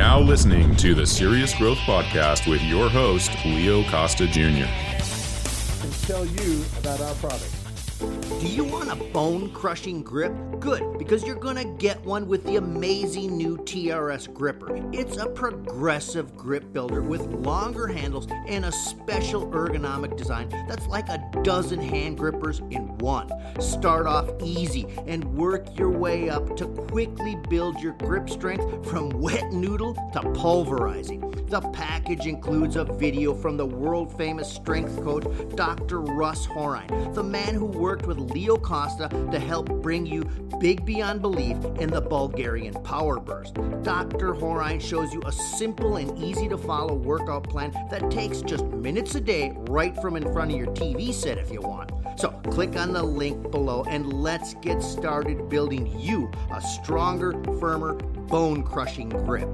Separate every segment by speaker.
Speaker 1: now listening to the Serious Growth Podcast with your host, Leo Costa Jr.
Speaker 2: and tell you about our.
Speaker 3: Do you want a bone crushing grip? Good, because you're gonna get one with the amazing new TRS gripper. It's a progressive grip builder with longer handles and a special ergonomic design that's like a dozen hand grippers in one. Start off easy and work your way up to quickly build your grip strength from wet noodle to pulverizing. The package includes a video from the world famous strength coach, Dr. Russ Horine, the man who worked with Leo Costa to help bring you big beyond belief in the Bulgarian Power Burst. Dr. Horine shows you a simple and easy to follow workout plan that takes just minutes a day right from in front of your TV set if you want. So click on the link below and let's get started building you a stronger, firmer, bone crushing grip.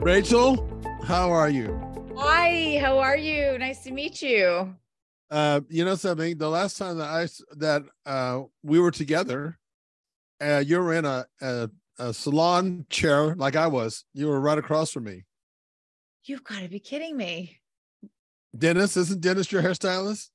Speaker 2: Rachel, how are you?
Speaker 4: Hi, how are you? Nice to meet you.
Speaker 2: Uh, you know something? The last time that I that uh, we were together, uh, you were in a, a a salon chair like I was. You were right across from me.
Speaker 4: You've got to be kidding me.
Speaker 2: Dennis, isn't Dennis your hairstylist?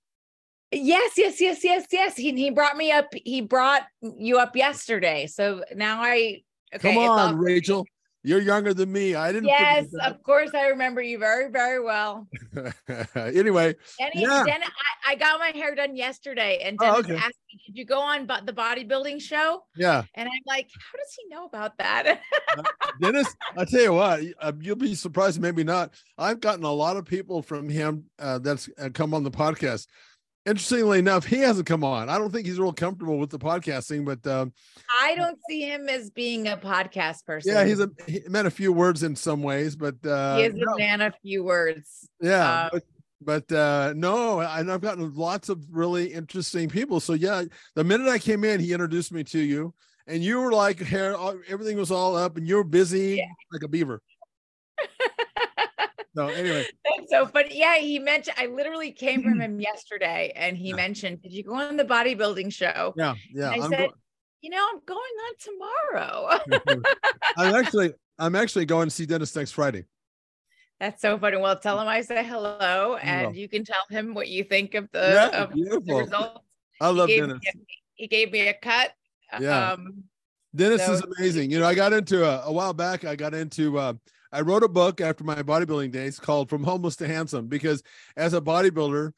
Speaker 4: Yes, yes, yes, yes, yes. He he brought me up. He brought you up yesterday. So now I okay.
Speaker 2: Come on. Rachel. You're younger than me. I didn't.
Speaker 4: Yes, of course I remember you very, very well.
Speaker 2: anyway,
Speaker 4: Denny,
Speaker 2: Yeah.
Speaker 4: Denny, I, I got my hair done yesterday, and
Speaker 2: Oh,
Speaker 4: Dennis
Speaker 2: okay.
Speaker 4: asked me, "Did you go on the bodybuilding show?"
Speaker 2: yeah,
Speaker 4: And I'm like, "How does he know about that?"
Speaker 2: Dennis. I tell you what, uh, you'll be surprised, maybe not. I've gotten a lot of people from him uh, that's uh, come on the podcast. Interestingly enough, he hasn't come on. I don't think he's real comfortable with the podcasting, but um,
Speaker 4: I don't see him as being a podcast person.
Speaker 2: yeah, he's a he meant a few words in some ways, but uh,
Speaker 4: he is
Speaker 2: no,
Speaker 4: a man of few words.
Speaker 2: yeah,
Speaker 4: um,
Speaker 2: but, but uh, no, and I've gotten lots of really interesting people. So yeah, the minute I came in, he introduced me to you, and you were like hair, everything was all up, and you were busy
Speaker 4: Yeah.
Speaker 2: like a beaver. so anyway,
Speaker 4: so but Yeah, he mentioned I literally came from him yesterday and he mentioned, Did you go on the bodybuilding show?
Speaker 2: yeah, yeah.
Speaker 4: I
Speaker 2: I'm
Speaker 4: said,
Speaker 2: go-
Speaker 4: You know, I'm going on tomorrow.
Speaker 2: I'm actually I'm actually going to see Dennis next Friday.
Speaker 4: That's so funny. Well, tell him I say hello and you can tell him what you think of the,
Speaker 2: Yeah,
Speaker 4: of the results.
Speaker 2: I love
Speaker 4: he,
Speaker 2: Dennis.
Speaker 4: A, he gave me a cut.
Speaker 2: Yeah.
Speaker 4: Um,
Speaker 2: Dennis is amazing. You know, I got into a, a while back. I got into. Uh, I wrote a book after my bodybuilding days called "From Homeless to Handsome" because as a bodybuilder,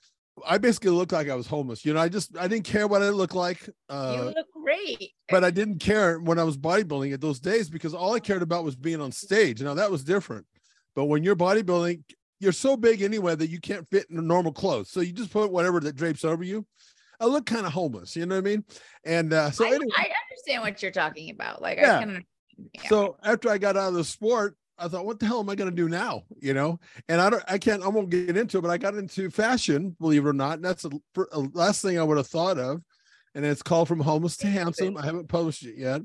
Speaker 2: I basically looked like I was homeless. You know, I just I didn't care what I looked like.
Speaker 4: you
Speaker 2: Uh,
Speaker 4: look great.
Speaker 2: but I didn't care when I was bodybuilding at those days because all I cared about was being on stage. Now that was different. But when you're bodybuilding, you're so big anyway that you can't fit in a normal clothes. So you just put whatever that drapes over you. I look kind of homeless, you know what I mean? And uh, so
Speaker 4: I,
Speaker 2: anyway,
Speaker 4: I understand what you're talking about. Like
Speaker 2: Yeah.
Speaker 4: I can yeah.
Speaker 2: so after I got out of the sport, I thought, what the hell am I going to do now? You know, and I don't, I can't, I won't get into it, but I got into fashion, believe it or not. And that's the uh, last thing I would have thought of. And it's called From Homeless to Handsome. I haven't published it yet,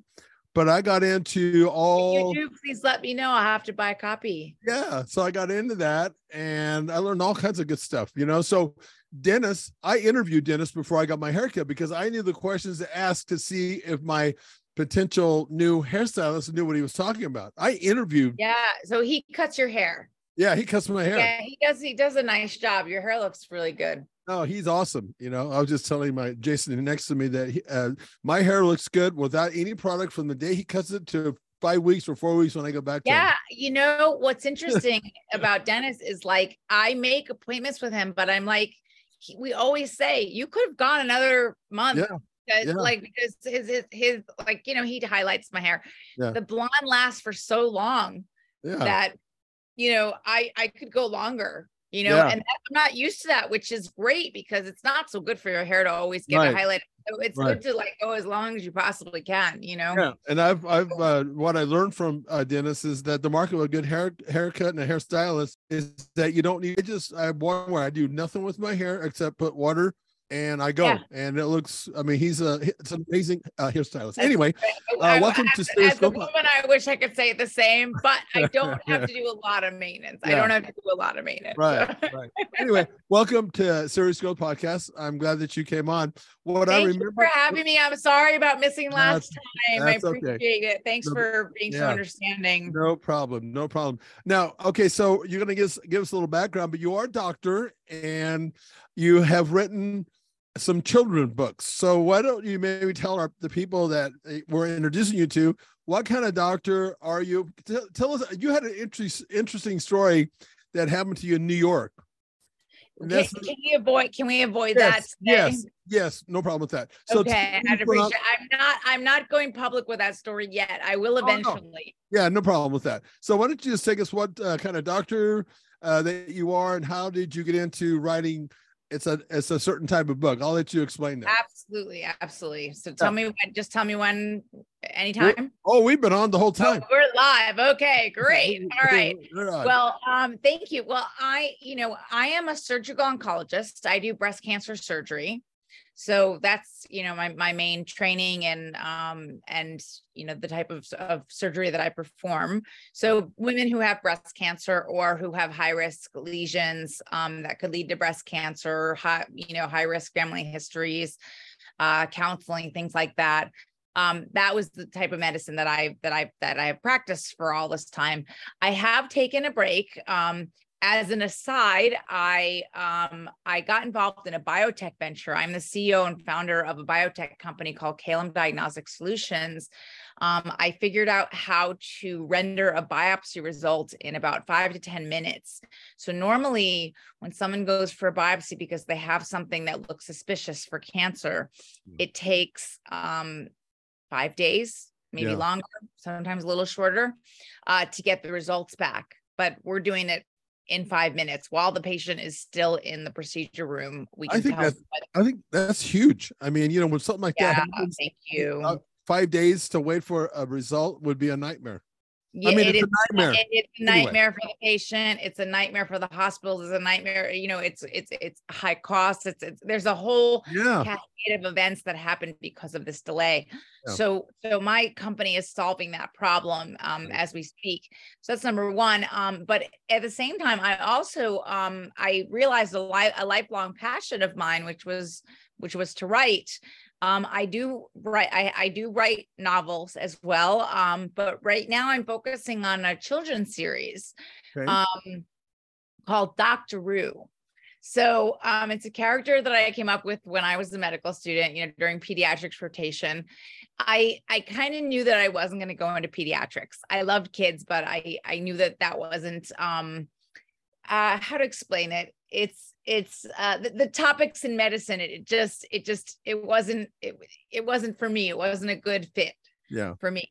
Speaker 2: but I got into
Speaker 4: If
Speaker 2: all,
Speaker 4: you do, please let me know. I'll have to buy a copy.
Speaker 2: yeah. So I got into that and I learned all kinds of good stuff, you know. So Dennis, I interviewed Dennis before I got my haircut because I knew the questions to ask to see if my potential new hairstylist knew what he was talking about. I interviewed,
Speaker 4: Yeah. So he cuts your hair.
Speaker 2: yeah, he cuts my hair.
Speaker 4: Yeah, he does. He does a nice job. Your hair looks really good.
Speaker 2: Oh, he's awesome. You know, I was just telling my Jason next to me that he, uh, my hair looks good without any product from the day he cuts it to five weeks or four weeks when I go back.
Speaker 4: Yeah, you know what's interesting about Dennis is like I make appointments with him, but I'm like, he, we always say you could have gone another month.
Speaker 2: Yeah,
Speaker 4: because,
Speaker 2: yeah.
Speaker 4: Like because his, his his like you know he highlights my hair.
Speaker 2: Yeah.
Speaker 4: The blonde lasts for so long
Speaker 2: Yeah.
Speaker 4: that you know I I could go longer. You know, and that- I'm not used to that, which is great because it's not so good for your hair to always get
Speaker 2: Right.
Speaker 4: a highlight. So it's
Speaker 2: Right.
Speaker 4: good to like go as long as you possibly can. You know.
Speaker 2: Yeah, and I've I've uh, what I learned from uh, Dennis is that the market of a good hair haircut and a hairstylist is that you don't need just I have one where I do nothing with my hair except put water and I go,
Speaker 4: Yeah.
Speaker 2: and it looks. I mean, he's a it's an amazing uh, hairstylist.
Speaker 4: That's
Speaker 2: Anyway, uh,
Speaker 4: I-
Speaker 2: welcome to
Speaker 4: as,
Speaker 2: Serious
Speaker 4: as a woman, I wish I could say the same, but I don't have to do a lot of maintenance. I don't have to do a lot of maintenance.
Speaker 2: Right, right. Anyway, welcome to Serious Growth Podcast. I'm glad that you came on. What I
Speaker 4: Thank you
Speaker 2: remember,
Speaker 4: for having me. I'm sorry about missing last time. I
Speaker 2: that's okay.
Speaker 4: appreciate it. Thanks
Speaker 2: No-
Speaker 4: for being so understanding.
Speaker 2: no problem, no problem. Now, okay, so you're gonna give us give us a little background, but you are a doctor and you have written some children books. So why don't you maybe tell our the people that uh, we're introducing you to what kind of doctor are you? Tell, tell us. You had an interest, interesting story that happened to you in New York.
Speaker 4: Can, can we avoid? Can we avoid that?
Speaker 2: yes,
Speaker 4: today?
Speaker 2: yes, yes, no problem with that. So
Speaker 4: okay, I'd appreciate. I'm not. I'm not going public with that story yet. I will
Speaker 2: Oh, no.
Speaker 4: eventually.
Speaker 2: Yeah, no problem with that. So why don't you just take us what uh, kind of doctor uh, that you are and how did you get into writing? It's a it's a certain type of book. I'll let you explain that.
Speaker 4: Absolutely, absolutely. So tell me when. Just tell me when. Anytime.
Speaker 2: Oh, we've been on the whole
Speaker 4: Oh,
Speaker 2: time.
Speaker 4: we're live. Okay, great. All right. Well, um, thank you. Well, I, you know, I am a surgical oncologist. I do breast cancer surgery. So that's, you know, my my main training and um and you know the type of, of surgery that I perform. So women who have breast cancer or who have high risk lesions um, that could lead to breast cancer, high, you know, high risk family histories, uh, counseling, things like that um, that was the type of medicine that I that I that I have practiced for all this time. I have taken a break. Um, as an aside, I um, I got involved in a biotech venture. I'm the CEO and founder of a biotech company called Calum Diagnostic Solutions. Um, I figured out how to render a biopsy result in about five to 10 minutes. So, normally, when someone goes for a biopsy because they have something that looks suspicious for cancer, it takes um, five days, maybe
Speaker 2: Yeah.
Speaker 4: longer, sometimes a little shorter, uh, to get the results back. But we're doing it in five minutes while the patient is still in the procedure room. We
Speaker 2: I
Speaker 4: can
Speaker 2: think
Speaker 4: tell
Speaker 2: that's- I think that's huge. I mean, you know, when something like that happens,
Speaker 4: thank you.
Speaker 2: uh, five days to wait for a result would be a nightmare.
Speaker 4: Yeah,
Speaker 2: I mean,
Speaker 4: it
Speaker 2: it's
Speaker 4: is
Speaker 2: a nightmare.
Speaker 4: it- it's a
Speaker 2: Anyway.
Speaker 4: for the patient. It's a nightmare for the hospitals. It's a nightmare. You know, it's it's it's high cost. It's, it's there's a whole
Speaker 2: Yeah.
Speaker 4: cascade of events that happen because of this delay.
Speaker 2: Yeah.
Speaker 4: So so my company is solving that problem um, as we speak. So that's number one. Um, but at the same time, I also um, I realized a, li- a lifelong passion of mine, which was which was to write. Um, I do write. I, I do write novels as well. Um, but right now I'm focusing on a children's series
Speaker 2: Okay.
Speaker 4: um, called Dr. Roo. So um, it's a character that I came up with when I was a medical student, you know, during pediatrics rotation. I I kind of knew that I wasn't going to go into pediatrics. I loved kids, but I I knew that that wasn't um uh how to explain it. It's it's uh the, the topics in medicine it, it just it just it wasn't it, it wasn't for me. It wasn't a good fit
Speaker 2: yeah.
Speaker 4: for me.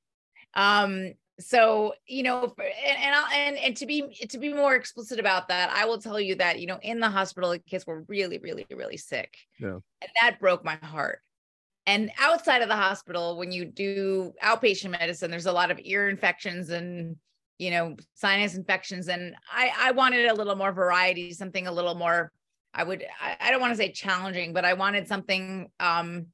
Speaker 4: Um, so you know, for, and and, I'll, and and to be to be more explicit about that, I will tell you that you know, in the hospital, the kids were really, really, really sick,
Speaker 2: Yeah.
Speaker 4: and that broke my heart. And outside of the hospital, when you do outpatient medicine, there's a lot of ear infections and you know sinus infections, and I I wanted a little more variety, something a little more. I would I, I don't want to say challenging, but I wanted something um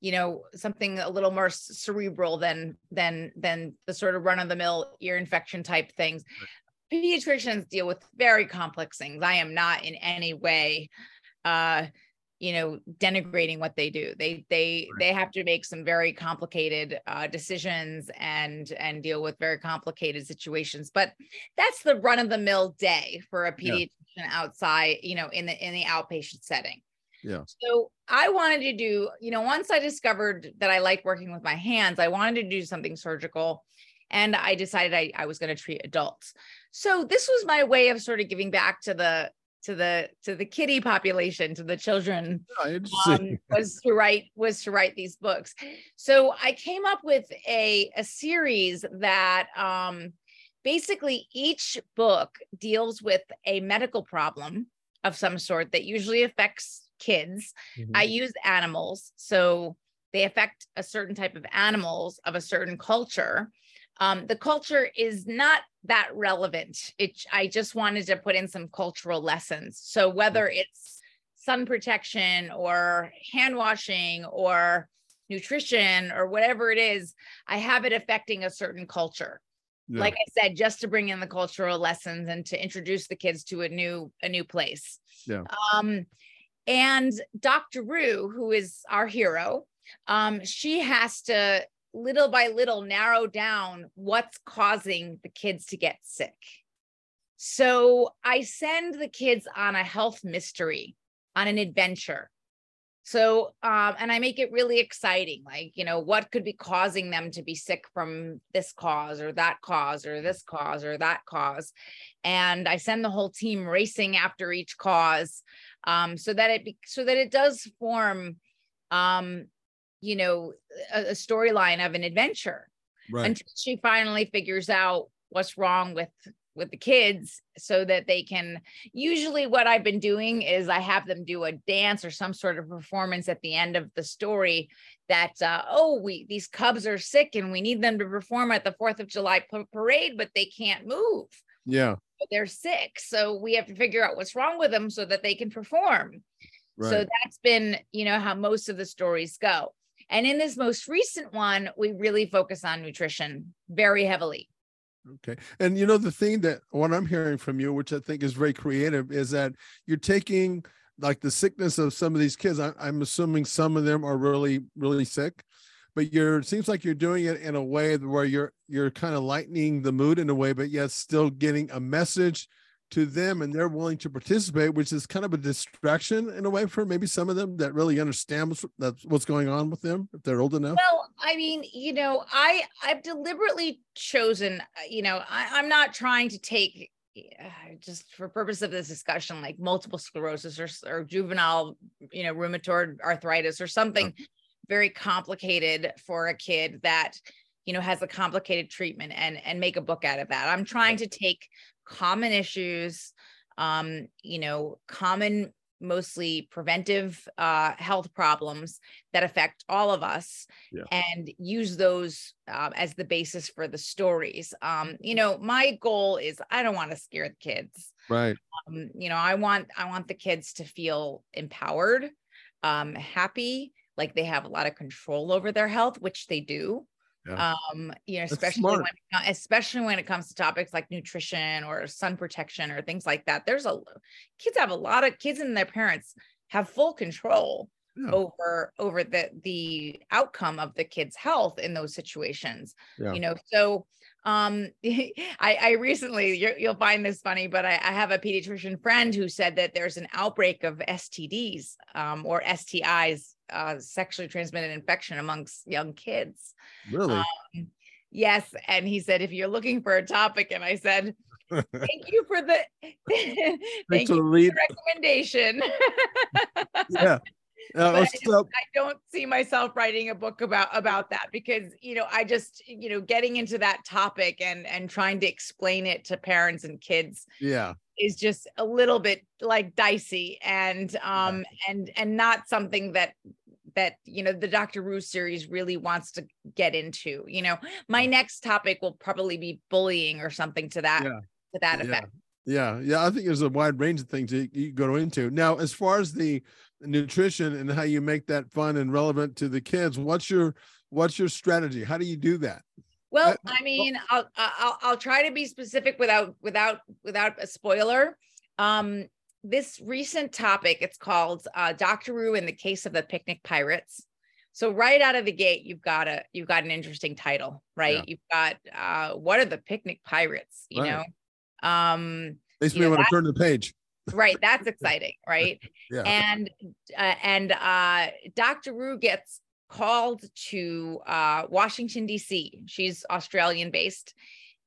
Speaker 4: you know something a little more cerebral than than than the sort of run of the mill ear infection type things. Pediatricians deal with very complex things. I am not in any way uh you know denigrating what they do. They they
Speaker 2: Right.
Speaker 4: they have to make some very complicated uh decisions and and deal with very complicated situations. But that's the run of the mill day for a pediatrician outside you know in the in the outpatient setting
Speaker 2: Yeah.
Speaker 4: so I wanted to do, you know, once I discovered that I liked working with my hands, I wanted to do something surgical. And I decided I, I was going to treat adults. So this was my way of sort of giving back to the to the to the kitty population, to the children
Speaker 2: Yeah,
Speaker 4: um, was to write was to write these books. So I came up with a a series that um, basically each book deals with a medical problem of some sort that usually affects kids.
Speaker 2: Mhm.
Speaker 4: I use animals, so they affect a certain type of animals of a certain culture. Um, the culture is not that relevant. It, I just wanted to put in some cultural lessons. So whether it's sun protection or hand washing or nutrition or whatever it is, I have it affecting a certain culture. Yeah. Like I said, just to bring in the cultural lessons and to introduce the kids to a new a new place.
Speaker 2: Yeah.
Speaker 4: Um, and Dr. Rue, who is our hero, um, she has to little by little narrow down what's causing the kids to get sick. So I send the kids on a health mystery, on an adventure. So, um, and I make it really exciting. Like, you know, what could be causing them to be sick from this cause or that cause or this cause or that cause. And I send the whole team racing after each cause um, so that it be, so that it does form, um, you know, a, a storyline of an adventure right. until she finally figures out what's wrong with with the kids so that they can usually what i've been doing is i have them do a dance or some sort of performance at the end of the story that uh, oh we these cubs are sick and we need them to perform at the fourth of july parade but they can't move.
Speaker 2: Yeah.
Speaker 4: But they're sick. So we have to figure out what's wrong with them so that they can perform. Right. so that's been you know how most of the stories go. And in this most recent one we really focus on nutrition very heavily
Speaker 2: Okay. And you know, the thing that what I'm hearing from you, which I think is very creative, is that you're taking like the sickness of some of these kids. I, am assuming some of them are really, really sick, but you're seems like you're doing it in a way where you're you're kind of lightening the mood in a way, but yet still getting a message to them and they're willing to participate, which is kind of a distraction in a way for maybe some of them that really understand what's, that's what's going on with them if they're old enough.
Speaker 4: Well, I mean, you know, I I've deliberately chosen, uh, you know, I, I'm not trying to take uh, just for purpose of this discussion, like multiple sclerosis or, or juvenile, you know, rheumatoid arthritis or something very complicated for a kid that you know has a complicated treatment and and make a book out of that. I'm trying to take common issues, um, you know, common mostly preventive uh, health problems that affect all of us yeah. and use those um, as the basis for the stories. Um, you know my goal is i don't want to scare the kids.
Speaker 2: Right.
Speaker 4: Um, you know i want i want the kids to feel empowered um, happy like they have a lot of control over their health which they do yeah. Um, you know, especially when, especially when it comes to topics like nutrition or sun protection or things like that. There's a kids have a lot of kids and their parents have full control yeah. over over the the outcome of the kid's health in those situations. Yeah. You know, so um I, I recently you will find this funny but I, I, have a pediatrician friend who said that there's an outbreak of stds um, or stis uh, sexually transmitted infection amongst young kids.
Speaker 2: Really? Um,
Speaker 4: yes. And he said, if you're looking for a topic, and I said, thank you for the thank you for the recommendation.
Speaker 2: yeah.
Speaker 4: I, just, I, don't see myself writing a book about about that because you know I just you know getting into that topic and and trying to explain it to parents and kids
Speaker 2: yeah
Speaker 4: is just a little bit like dicey and um and and not something that that you know the Dr. Rue series really wants to get into. You know, my next topic will probably be bullying or something to that yeah. to that effect.
Speaker 2: Yeah. yeah, yeah. I think there's a wide range of things you go into. Now, as far as the nutrition and how you make that fun and relevant to the kids, what's your what's your strategy? How do you do that?
Speaker 4: Well, I mean, I'll, I'll I'll try to be specific without without without a spoiler. Um, this recent topic, it's called uh, Doctor Rue in the case of the picnic pirates. So right out of the gate, you've got a you've got an interesting title, right? Yeah. You've got uh, what are the picnic pirates? You right. know, um,
Speaker 2: makes me want to turn the page.
Speaker 4: Right, that's exciting, right? yeah. And uh, and uh, Doctor Rue gets called to uh, Washington, D.C. She's Australian based.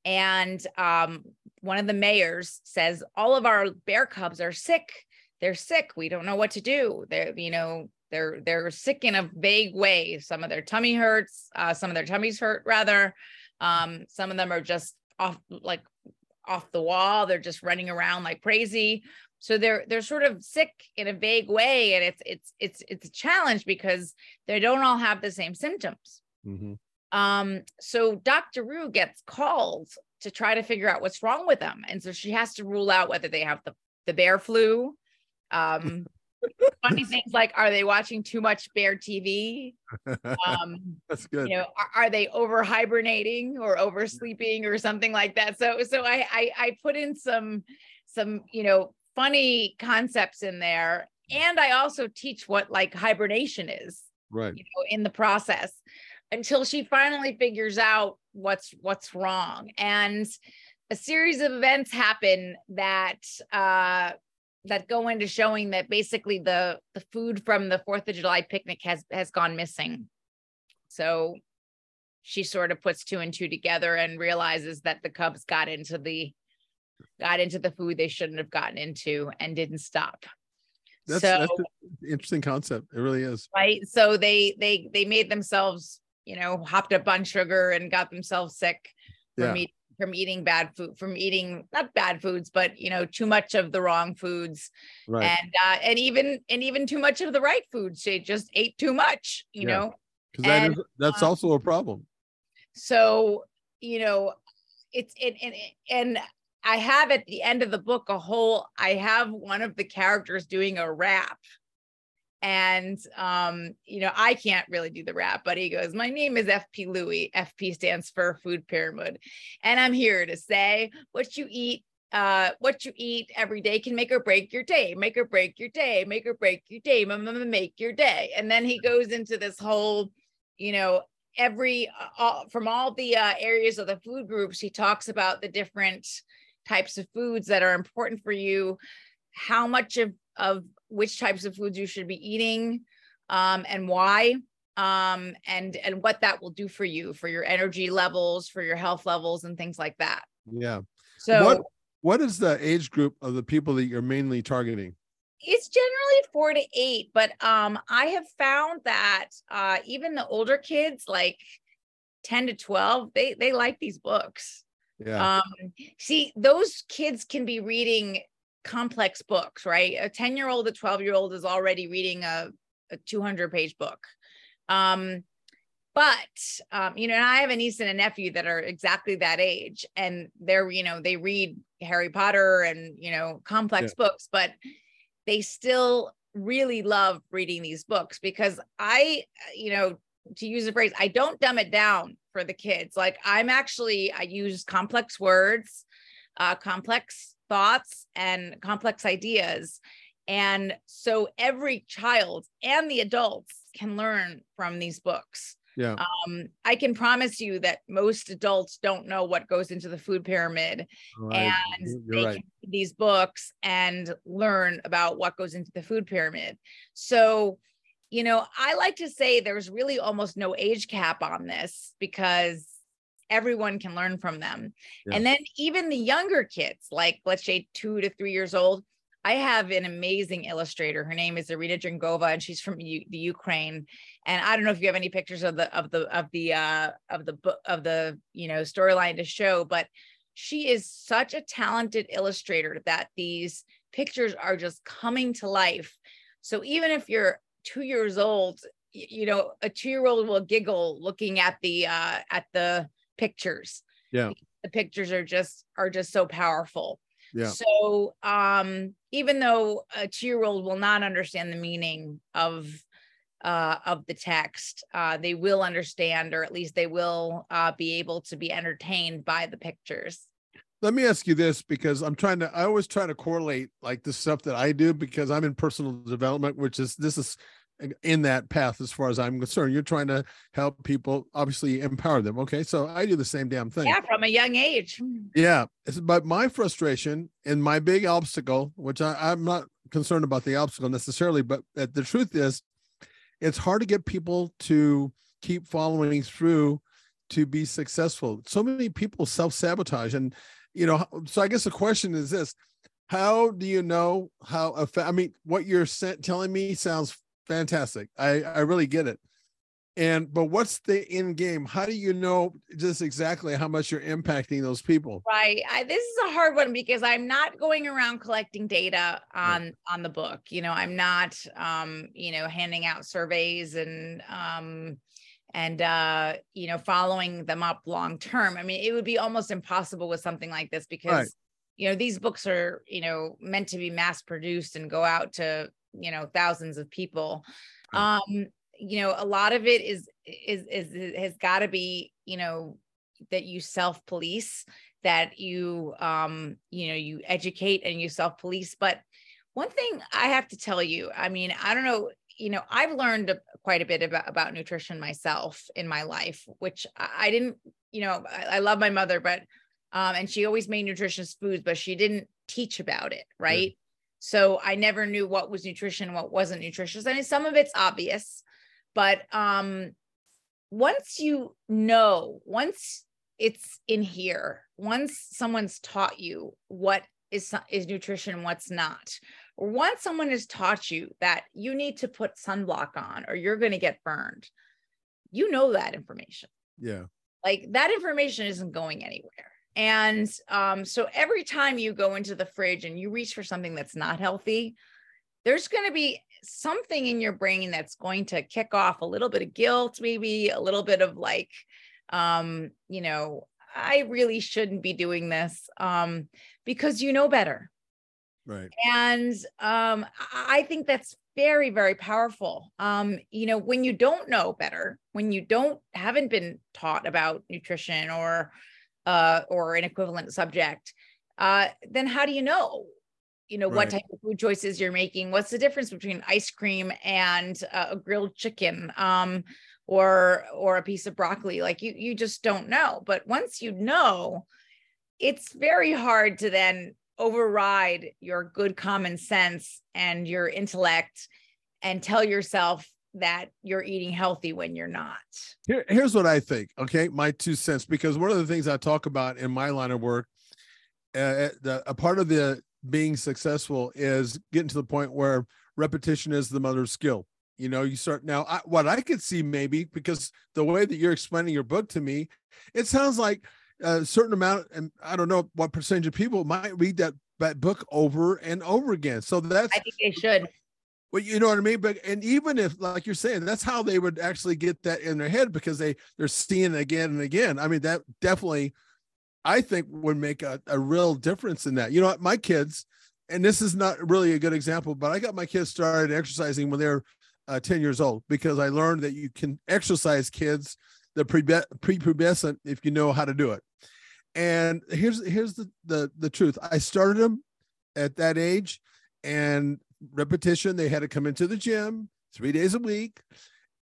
Speaker 4: And um, one of the mayors says, All of our bear cubs are sick. They're sick. We don't know what to do. They're, you know, they're they're sick in a vague way. Some of their tummy hurts, uh, some of their tummies hurt rather. Um, some of them are just off like off the wall. They're just running around like crazy so they're they're sort of sick in a vague way and it's it's it's it's a challenge because they don't all have the same symptoms mm-hmm. um so dr rue gets called to try to figure out what's wrong with them and so she has to rule out whether they have the the bear flu um funny things like are they watching too much bear TV? Um,
Speaker 2: That's good.
Speaker 4: you know, are, are they over hibernating or oversleeping or something like that? So so I, I I put in some some you know funny concepts in there, and I also teach what like hibernation is
Speaker 2: right.
Speaker 4: you know in the process until she finally figures out what's what's wrong. And a series of events happen that uh that go into showing that basically the the food from the fourth of july picnic has has gone missing. So she sort of puts two and two together and realizes that the cubs got into the got into the food they shouldn't have gotten into and didn't stop
Speaker 2: That's,
Speaker 4: so
Speaker 2: that's an interesting concept. It really is.
Speaker 4: right so they they they made themselves you know hopped up on sugar and got themselves sick from,
Speaker 2: Yeah.
Speaker 4: eat, from eating bad food from eating not bad foods but you know too much of the wrong foods
Speaker 2: Right.
Speaker 4: and uh and even and even too much of the right foods they just ate too much you
Speaker 2: Yeah.
Speaker 4: know
Speaker 2: Because that is that's
Speaker 4: um,
Speaker 2: also a problem.
Speaker 4: so you know it's it and and i have at the end of the book a whole i have one of the characters doing a rap. And um you know i can't really do the rap but he goes my name is fp louis fp stands for food pyramid. And i'm here to say what you eat uh what you eat every day can make or break your day. Make or break your day. Make or break your day. Make your day. And then he goes into this whole you know every uh, all, from all the uh, areas of the food groups he talks about the different types of foods that are important for you how much of of which types of foods you should be eating um, and why um, and and what that will do for you for your energy levels for your health levels and things like that
Speaker 2: Yeah.
Speaker 4: so
Speaker 2: what what is the age group of the people that you're mainly targeting?
Speaker 4: it's generally four to eight but um i have found that uh even the older kids like 10 to 12 they they like these books
Speaker 2: Yeah.
Speaker 4: um see those kids can be reading complex books right? A 10 year old a 12 year old is already reading a, a 200 page book. Um but um you know and i have a niece and a nephew that are exactly that age and they're you know they read harry potter and you know complex books but they still really love reading these books because i you know to use a phrase i don't dumb it down for the kids like i'm actually i use complex words uh, complex thoughts and complex ideas and so every child and the adults can learn from these books
Speaker 2: Yeah.
Speaker 4: um, i can promise you that most adults don't know what goes into the food pyramid
Speaker 2: Right.
Speaker 4: and
Speaker 2: You're
Speaker 4: they
Speaker 2: right.
Speaker 4: can read these books and learn about what goes into the food pyramid. So, you know, I like to say there's really almost no age cap on this because everyone can learn from them.
Speaker 2: Yeah.
Speaker 4: And then even the younger kids, like let's say two to three years old, I have an amazing illustrator. Her name is Irina Drengova, and she's from U- the Ukraine. And I don't know if you have any pictures of the of the of the uh of the book of the you know storyline to show, but she is such a talented illustrator that these pictures are just coming to life. So even if you're two years old, you know, a two-year-old will giggle looking at the uh at the pictures.
Speaker 2: Yeah.
Speaker 4: The pictures are just are just so powerful.
Speaker 2: Yeah.
Speaker 4: So um even though a two-year-old will not understand the meaning of uh of the text, uh they will understand or at least they will uh be able to be entertained by the pictures.
Speaker 2: Let me ask you this because I'm trying to I always try to correlate like the stuff that I do because I'm in personal development, which is this is in that path as far as I'm concerned. You're trying to help people obviously empower them. Okay. So I do the same damn thing.
Speaker 4: Yeah, from a young age.
Speaker 2: Yeah, but my frustration and my big obstacle, which I, I'm not concerned about the obstacle necessarily, but uh, the truth is, it's hard to get people to keep following through to be successful. So many people self sabotage, and you know. So I guess the question is this: How do you know how? effe- I mean, what you're telling me sounds fantastic. I I really get it. And but what's the end game? How do you know just exactly how much you're impacting those people?
Speaker 4: Right. I, this is a hard one because I'm not going around collecting data on on the book. You know, I'm not um, you know, handing out surveys and um and uh, you know, following them up long term. I mean, it would be almost impossible with something like this because you know, these books are, you know, meant to be mass produced and go out to you know thousands of people. Um you know a lot of it is is is has got to be you know that you self police that you um you know you educate and you self police but one thing i have to tell you i mean i don't know you know i've learned quite a bit about about nutrition myself in my life which i, didn't you know I, I, love my mother but um and she always made nutritious foods but she didn't teach about it right so I never knew what was nutrition, what wasn't nutritious. I mean, some of it's obvious, but um, once you know, once it's in here, once someone's taught you what is is nutrition, what's not, once someone has taught you that you need to put sunblock on or you're going to get burned, you know that information.
Speaker 2: Yeah.
Speaker 4: Like that information isn't going anywhere. And um, so every time you go into the fridge and you reach for something that's not healthy, there's going to be something in your brain that's going to kick off a little bit of guilt, maybe a little bit of like, um, you know, I really shouldn't be doing this um, because you know better.
Speaker 2: Right.
Speaker 4: And um, I think that's very, very powerful. Um, you know, when you don't know better, when you don't haven't been taught about nutrition or uh, or an equivalent subject, uh, then how do you know? You know right. what type of food choices you're making. What's the difference between ice cream and uh, a grilled chicken, um, or or a piece of broccoli? Like you you just don't know. But once you know, it's very hard to then override your good common sense and your intellect and tell yourself that you're eating healthy when you're not.
Speaker 2: Here, here's what I think. Okay, my two cents. Because one of the things I talk about in my line of work, uh, the, a part of the being successful is getting to the point where repetition is the mother of skill. You know, you start now. I, what I could see maybe because the way that you're explaining your book to me, it sounds like a certain amount, and I don't know what percentage of people might read that that book over and over again. So that's
Speaker 4: I think they should.
Speaker 2: Well, you know what I mean? But and even if, like you're saying, that's how they would actually get that in their head because they they're seeing it again and again. I mean, that definitely, I think, would make a, a real difference in that. You know, my kids, and this is not really a good example, but I got my kids started exercising when they're uh, 10 years old because I learned that you can exercise kids the pre prepubescent if you know how to do it. And here's here's the the the truth. I started them at that age, and repetition. They had to come into the gym three days a week.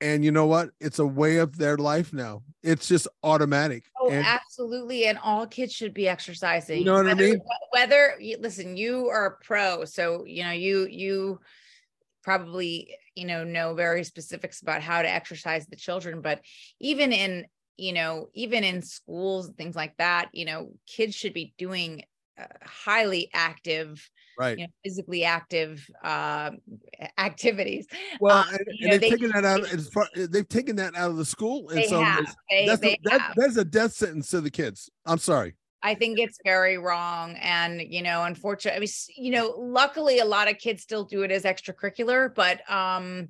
Speaker 2: And you know what? It's a way of their life now. It's just automatic.
Speaker 4: Oh,
Speaker 2: and,
Speaker 4: absolutely. And all kids should be exercising.
Speaker 2: You know what
Speaker 4: whether,
Speaker 2: I mean?
Speaker 4: Whether listen, you are a pro. So, you know, you, you probably, you know, know very specifics about how to exercise the children, but even in, you know, even in schools and things like that, you know, kids should be doing uh, highly active
Speaker 2: right.
Speaker 4: you know, physically active uh, activities.
Speaker 2: Well um, and, and know, they've they, taken that out they've taken that out of the school and so
Speaker 4: they,
Speaker 2: that's, a, that, that's a death sentence to the kids. I'm sorry
Speaker 4: I think it's very wrong. And, you know, unfortunately, I mean, you know, luckily a lot of kids still do it as extracurricular, but, um,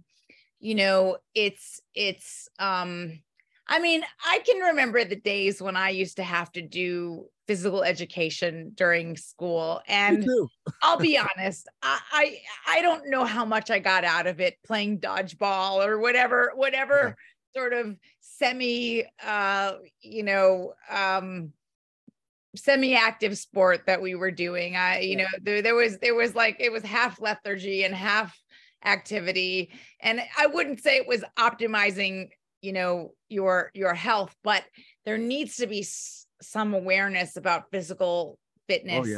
Speaker 4: you know, it's, it's, um, I mean, I can remember the days when I used to have to do physical education during school and i'll be honest I, I, I don't know how much i got out of it playing dodgeball or whatever whatever yeah. sort of semi uh you know um semi-active sport that we were doing i you yeah. know there, there was there was like it was half lethargy and half activity and i wouldn't say it was optimizing you know your your health but there needs to be some awareness about physical fitness
Speaker 2: oh, yeah.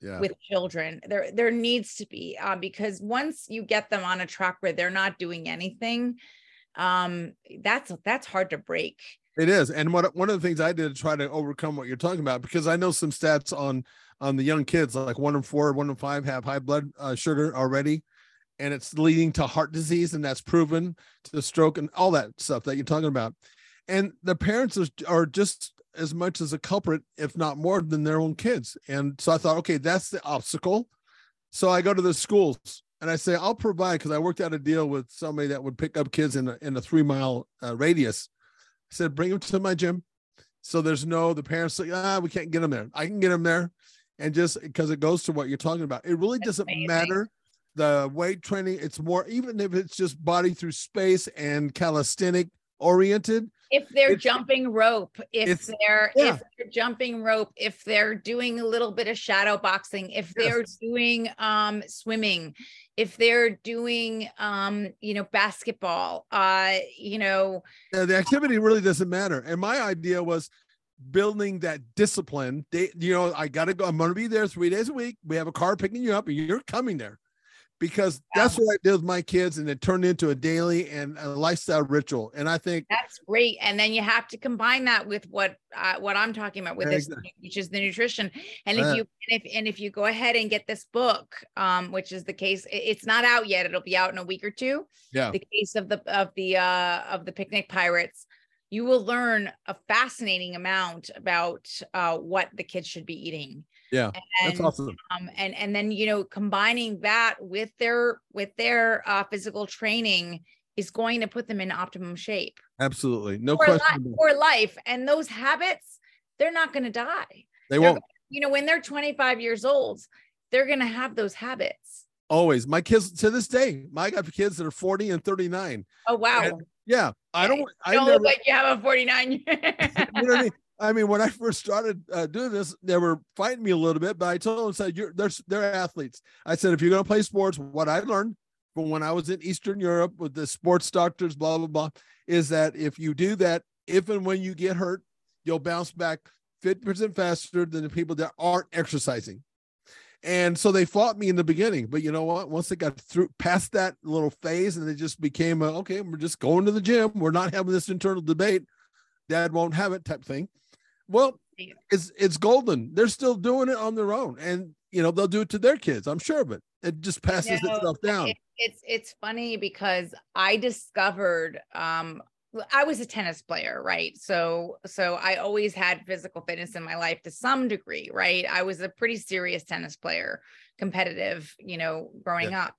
Speaker 2: Yeah.
Speaker 4: with children there there needs to be uh, because once you get them on a track where they're not doing anything um that's that's hard to break
Speaker 2: it is and what one of the things i did to try to overcome what you're talking about because i know some stats on on the young kids like one in four one in five have high blood uh, sugar already and it's leading to heart disease and that's proven to stroke and all that stuff that you're talking about and the parents are, are just as much as a culprit, if not more, than their own kids. And so I thought, okay, that's the obstacle. So I go to the schools and I say, I'll provide because I worked out a deal with somebody that would pick up kids in a, in a three mile uh, radius. Said, bring him to my gym. So there's no, the parents say, ah, we can't get him there. I can get him there. And just because it goes to what you're talking about, it really
Speaker 4: That's
Speaker 2: doesn't
Speaker 4: amazing.
Speaker 2: matter the weight training, it's more, even if it's just body through space and calisthenic oriented.
Speaker 4: If they're
Speaker 2: It's-
Speaker 4: jumping rope, if they're
Speaker 2: yeah.
Speaker 4: if they're jumping rope, if they're doing a little bit of shadow boxing, if
Speaker 2: Yes.
Speaker 4: they're doing um swimming, if they're doing um you know basketball, uh you know
Speaker 2: uh, the activity really doesn't matter. And my idea was building that discipline. They, you know, I got to go. I'm going to be there three days a week. We have a car picking you up, and you're coming there because that's what I did with my kids, and it turned into a daily and a lifestyle ritual. And I think
Speaker 4: That's great. And then you have to combine that with what uh, what I'm talking about with
Speaker 2: Yeah,
Speaker 4: this, which is the nutrition. And if
Speaker 2: Yeah.
Speaker 4: you and if and if you go ahead and get this book, um, which is the case, it's not out yet. It'll be out in a week or two.
Speaker 2: Yeah.
Speaker 4: The case of the of the uh of the picnic pirates. You will learn a fascinating amount about uh, what the kids should be eating.
Speaker 2: Yeah,
Speaker 4: and,
Speaker 2: that's awesome.
Speaker 4: um and and then you know combining that with their with their uh, physical training is going to put them in optimum shape
Speaker 2: Absolutely, no
Speaker 4: for,
Speaker 2: question.
Speaker 4: li- for life and those habits they're not going to die
Speaker 2: They
Speaker 4: they're
Speaker 2: won't
Speaker 4: you know when they're 25 years old they're going to have those habits
Speaker 2: always. My kids to this day, my I got kids that are 40 and 39.
Speaker 4: oh wow
Speaker 2: And Yeah, I don't. I
Speaker 4: don't
Speaker 2: never.
Speaker 4: look like you have a 49
Speaker 2: you know what I mean? I mean, when I first started uh, doing this, they were fighting me a little bit, but I told them, said, "You're they're they're athletes." I said, "If you're going to play sports, what I learned from when I was in Eastern Europe with the sports doctors, blah blah blah, is that if you do that, if and when you get hurt, you'll bounce back 50% faster than the people that aren't exercising." And so they fought me in the beginning, but you know what? Once they got through past that little phase, and they just became a, okay, we're just going to the gym. We're not having this internal debate. Dad won't have it type thing. Well, it's it's golden. They're still doing it on their own, and you know they'll do it to their kids. I'm sure of it. It just passes
Speaker 4: know,
Speaker 2: itself down.
Speaker 4: it- it's it's funny because I discovered um I was a tennis player, right? So so I always had physical fitness in my life to some degree, right? I was a pretty serious tennis player, competitive, you know, growing up.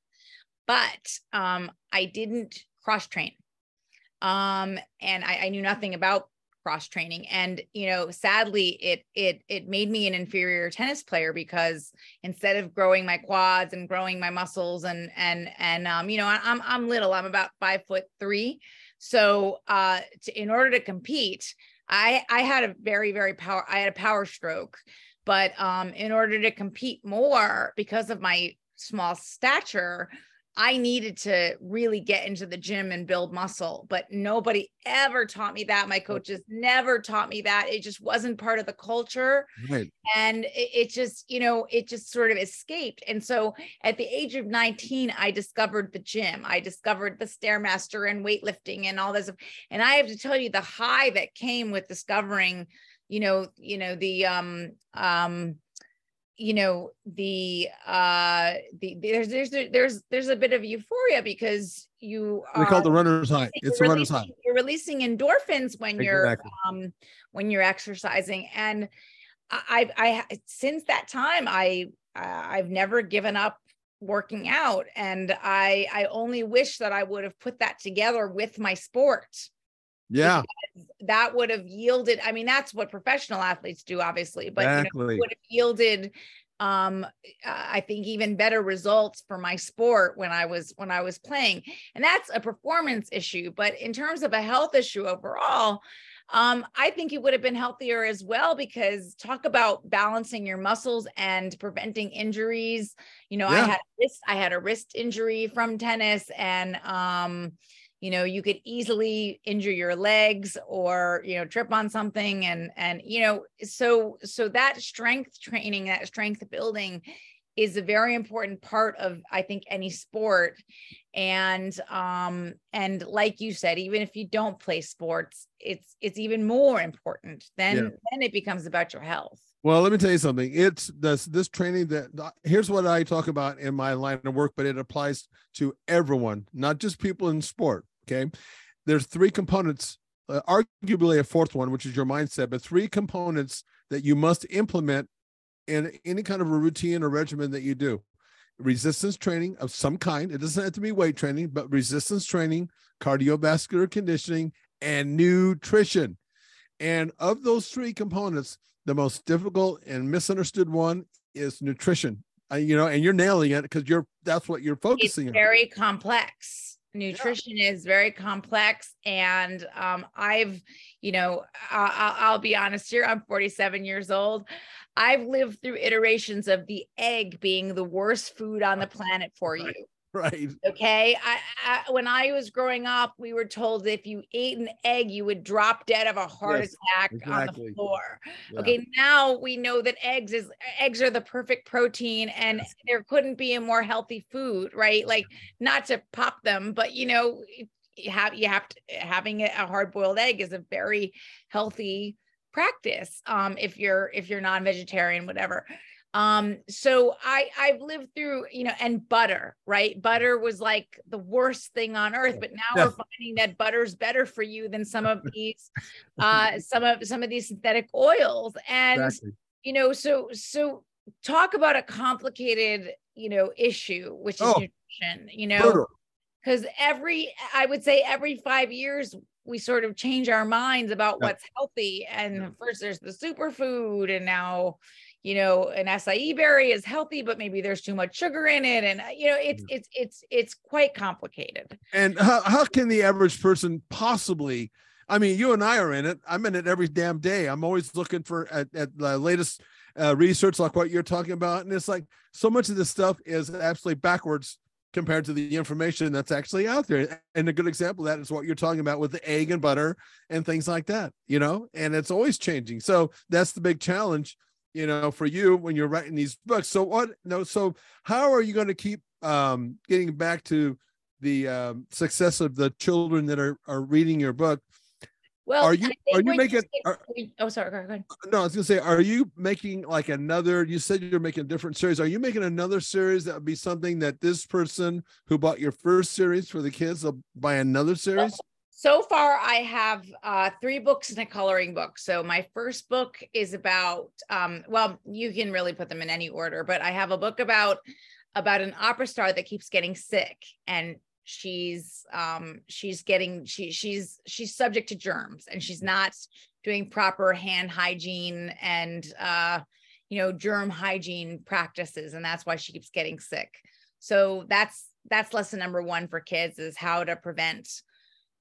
Speaker 4: But um I didn't cross train. Um and I, I knew nothing about cross training and you know sadly it it it made me an inferior tennis player because instead of growing my quads and growing my muscles and and and um you know i'm i'm little i'm about five foot three. So uh to, in order to compete i i had a very very power i had a power stroke. But um in order to compete more because of my small stature I needed to really get into the gym and build muscle, but nobody ever taught me that. My coaches never taught me that. It just wasn't part of the culture
Speaker 2: Right.
Speaker 4: and it, it just you know it just sort of escaped and so at the age of 19 i discovered the gym i discovered the stairmaster and weightlifting and all this and i have to tell you the high that came with discovering you know you know the um um you know the uh the there's there's there's there's a bit of euphoria because you
Speaker 2: We call it the runner's high. It's a runner's high.
Speaker 4: You're releasing endorphins when you're um when you're exercising, and I I since that time I I've never given up working out, and I I only wish that I would have put that together with my sport.
Speaker 2: Yeah,
Speaker 4: That would have yielded. I mean, that's what professional athletes do, obviously, but you know,
Speaker 2: exactly.
Speaker 4: would have yielded um i think even better results for my sport when i was when i was playing and that's a performance issue but in terms of a health issue overall um i think it would have been healthier as well because talk about balancing your muscles and preventing injuries you know i had wrist i had a wrist injury from tennis and um you know you could easily injure your legs or you know trip on something and and you know so so that strength training that strength building is a very important part of i think any sport and um and like you said even if you don't play sports it's it's even more important then
Speaker 2: Yeah.
Speaker 4: then it becomes about your health
Speaker 2: Well, let me tell you something. It's this this training that here's what I talk about in my line of work, but it applies to everyone, not just people in sport. Okay, there's three components, uh, arguably a fourth one, which is your mindset, but three components that you must implement in any kind of a routine or regimen that you do. Resistance training of some kind. It doesn't have to be weight training, but resistance training, cardiovascular conditioning, and nutrition. And of those three components, the most difficult and misunderstood one is nutrition. uh, you know, and you're nailing it because you're that's what you're
Speaker 4: it's
Speaker 2: focusing on.
Speaker 4: very complex. Nutrition is very complex and um, i've you know I- I- i'll be honest here i'm 47 years old. I've lived through iterations of the egg being the worst food on the planet for you
Speaker 2: Right.
Speaker 4: okay I, I when i was growing up we were told if you ate an egg you would drop dead of a heart
Speaker 2: Yes,
Speaker 4: attack on the floor
Speaker 2: Yeah.
Speaker 4: Okay, now we know that eggs is eggs are the perfect protein and
Speaker 2: Yes.
Speaker 4: there couldn't be a more healthy food, right? Like not to pop them, but you know, you have you have to having a hard boiled egg is a very healthy practice um if you're if you're non-vegetarian whatever um so i i've lived through you know and butter right butter was like the worst thing on earth but now
Speaker 2: Yeah.
Speaker 4: we're finding that butter's better for you than some of these uh some of some of these synthetic oils and
Speaker 2: Exactly.
Speaker 4: you know so so talk about a complicated you know issue which is
Speaker 2: Oh.
Speaker 4: nutrition you know because every i would say every five years we sort of change our minds about
Speaker 2: Yeah.
Speaker 4: what's healthy and
Speaker 2: Yeah.
Speaker 4: first there's the superfood and now you know an acai berry is healthy but maybe there's too much sugar in it and uh, you know it's it's it's it's quite complicated
Speaker 2: And how, how can the average person possibly? I mean, you and I are in it. I'm in it every damn day. I'm always looking for at, at the latest uh, research, like what you're talking about, and it's like so much of this stuff is absolutely backwards compared to the information that's actually out there. And a good example of that is what you're talking about with the egg and butter and things like that. You know, and it's always changing. So that's the big challenge. You know, for you when you're writing these books. So what? No. So how are you going to keep um, getting back to the um, success of the children that are are reading your book.
Speaker 4: well
Speaker 2: Are you- are you making- are-
Speaker 4: oh sorry go ahead, go ahead.
Speaker 2: No, I was gonna say, are you making like another? You said you're making a different series. Are you making another series that would be something that this person who bought your first series for the kids will buy another series?
Speaker 4: So far i have uh, three books and a coloring book. So my first book is about um, well you can really put them in any order but i have a book about about an opera star that keeps getting sick and she's um she's getting she she's she's subject to germs and she's not doing proper hand hygiene and uh you know germ hygiene practices and that's why she keeps getting sick. So that's that's lesson number one for kids is how to prevent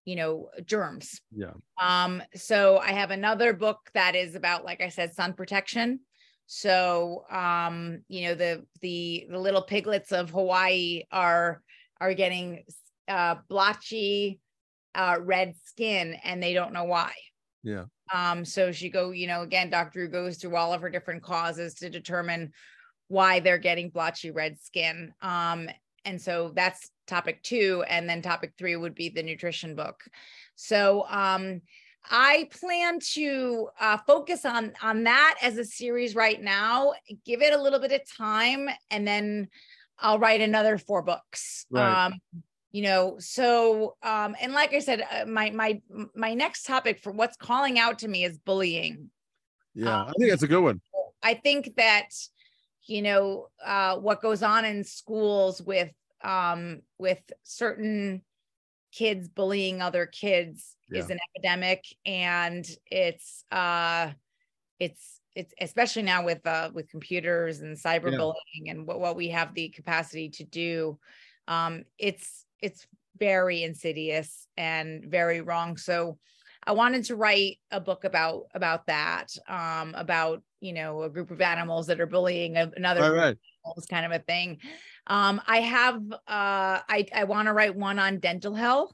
Speaker 4: you know germs
Speaker 2: Yeah.
Speaker 4: um so i have another book that is about like i said sun protection so um you know the the the little piglets of hawaii are are getting uh blotchy uh red skin and they don't know why
Speaker 2: Yeah.
Speaker 4: um so she go you know again dr Ru goes through all of her different causes to determine why they're getting blotchy red skin um and so that's topic two and then topic three would be the nutrition book so um i plan to uh, focus on on that as a series right now give it a little bit of time and then i'll write another four books
Speaker 2: Right.
Speaker 4: um you know so um and like i said uh, my my my next topic for what's calling out to me is bullying
Speaker 2: Yeah. I think that's a good one.
Speaker 4: I think that you know uh, what goes on in schools with um, with certain kids bullying other kids is an epidemic, and it's uh, it's it's especially now with uh, with computers and cyberbullying and what, what we have the capacity to do. Um, it's it's very insidious and very wrong. So I wanted to write a book about about that, um, about you know a group of animals that are bullying another
Speaker 2: All
Speaker 4: of animals, kind of a thing. Um, I have uh, I I want to write one on dental health,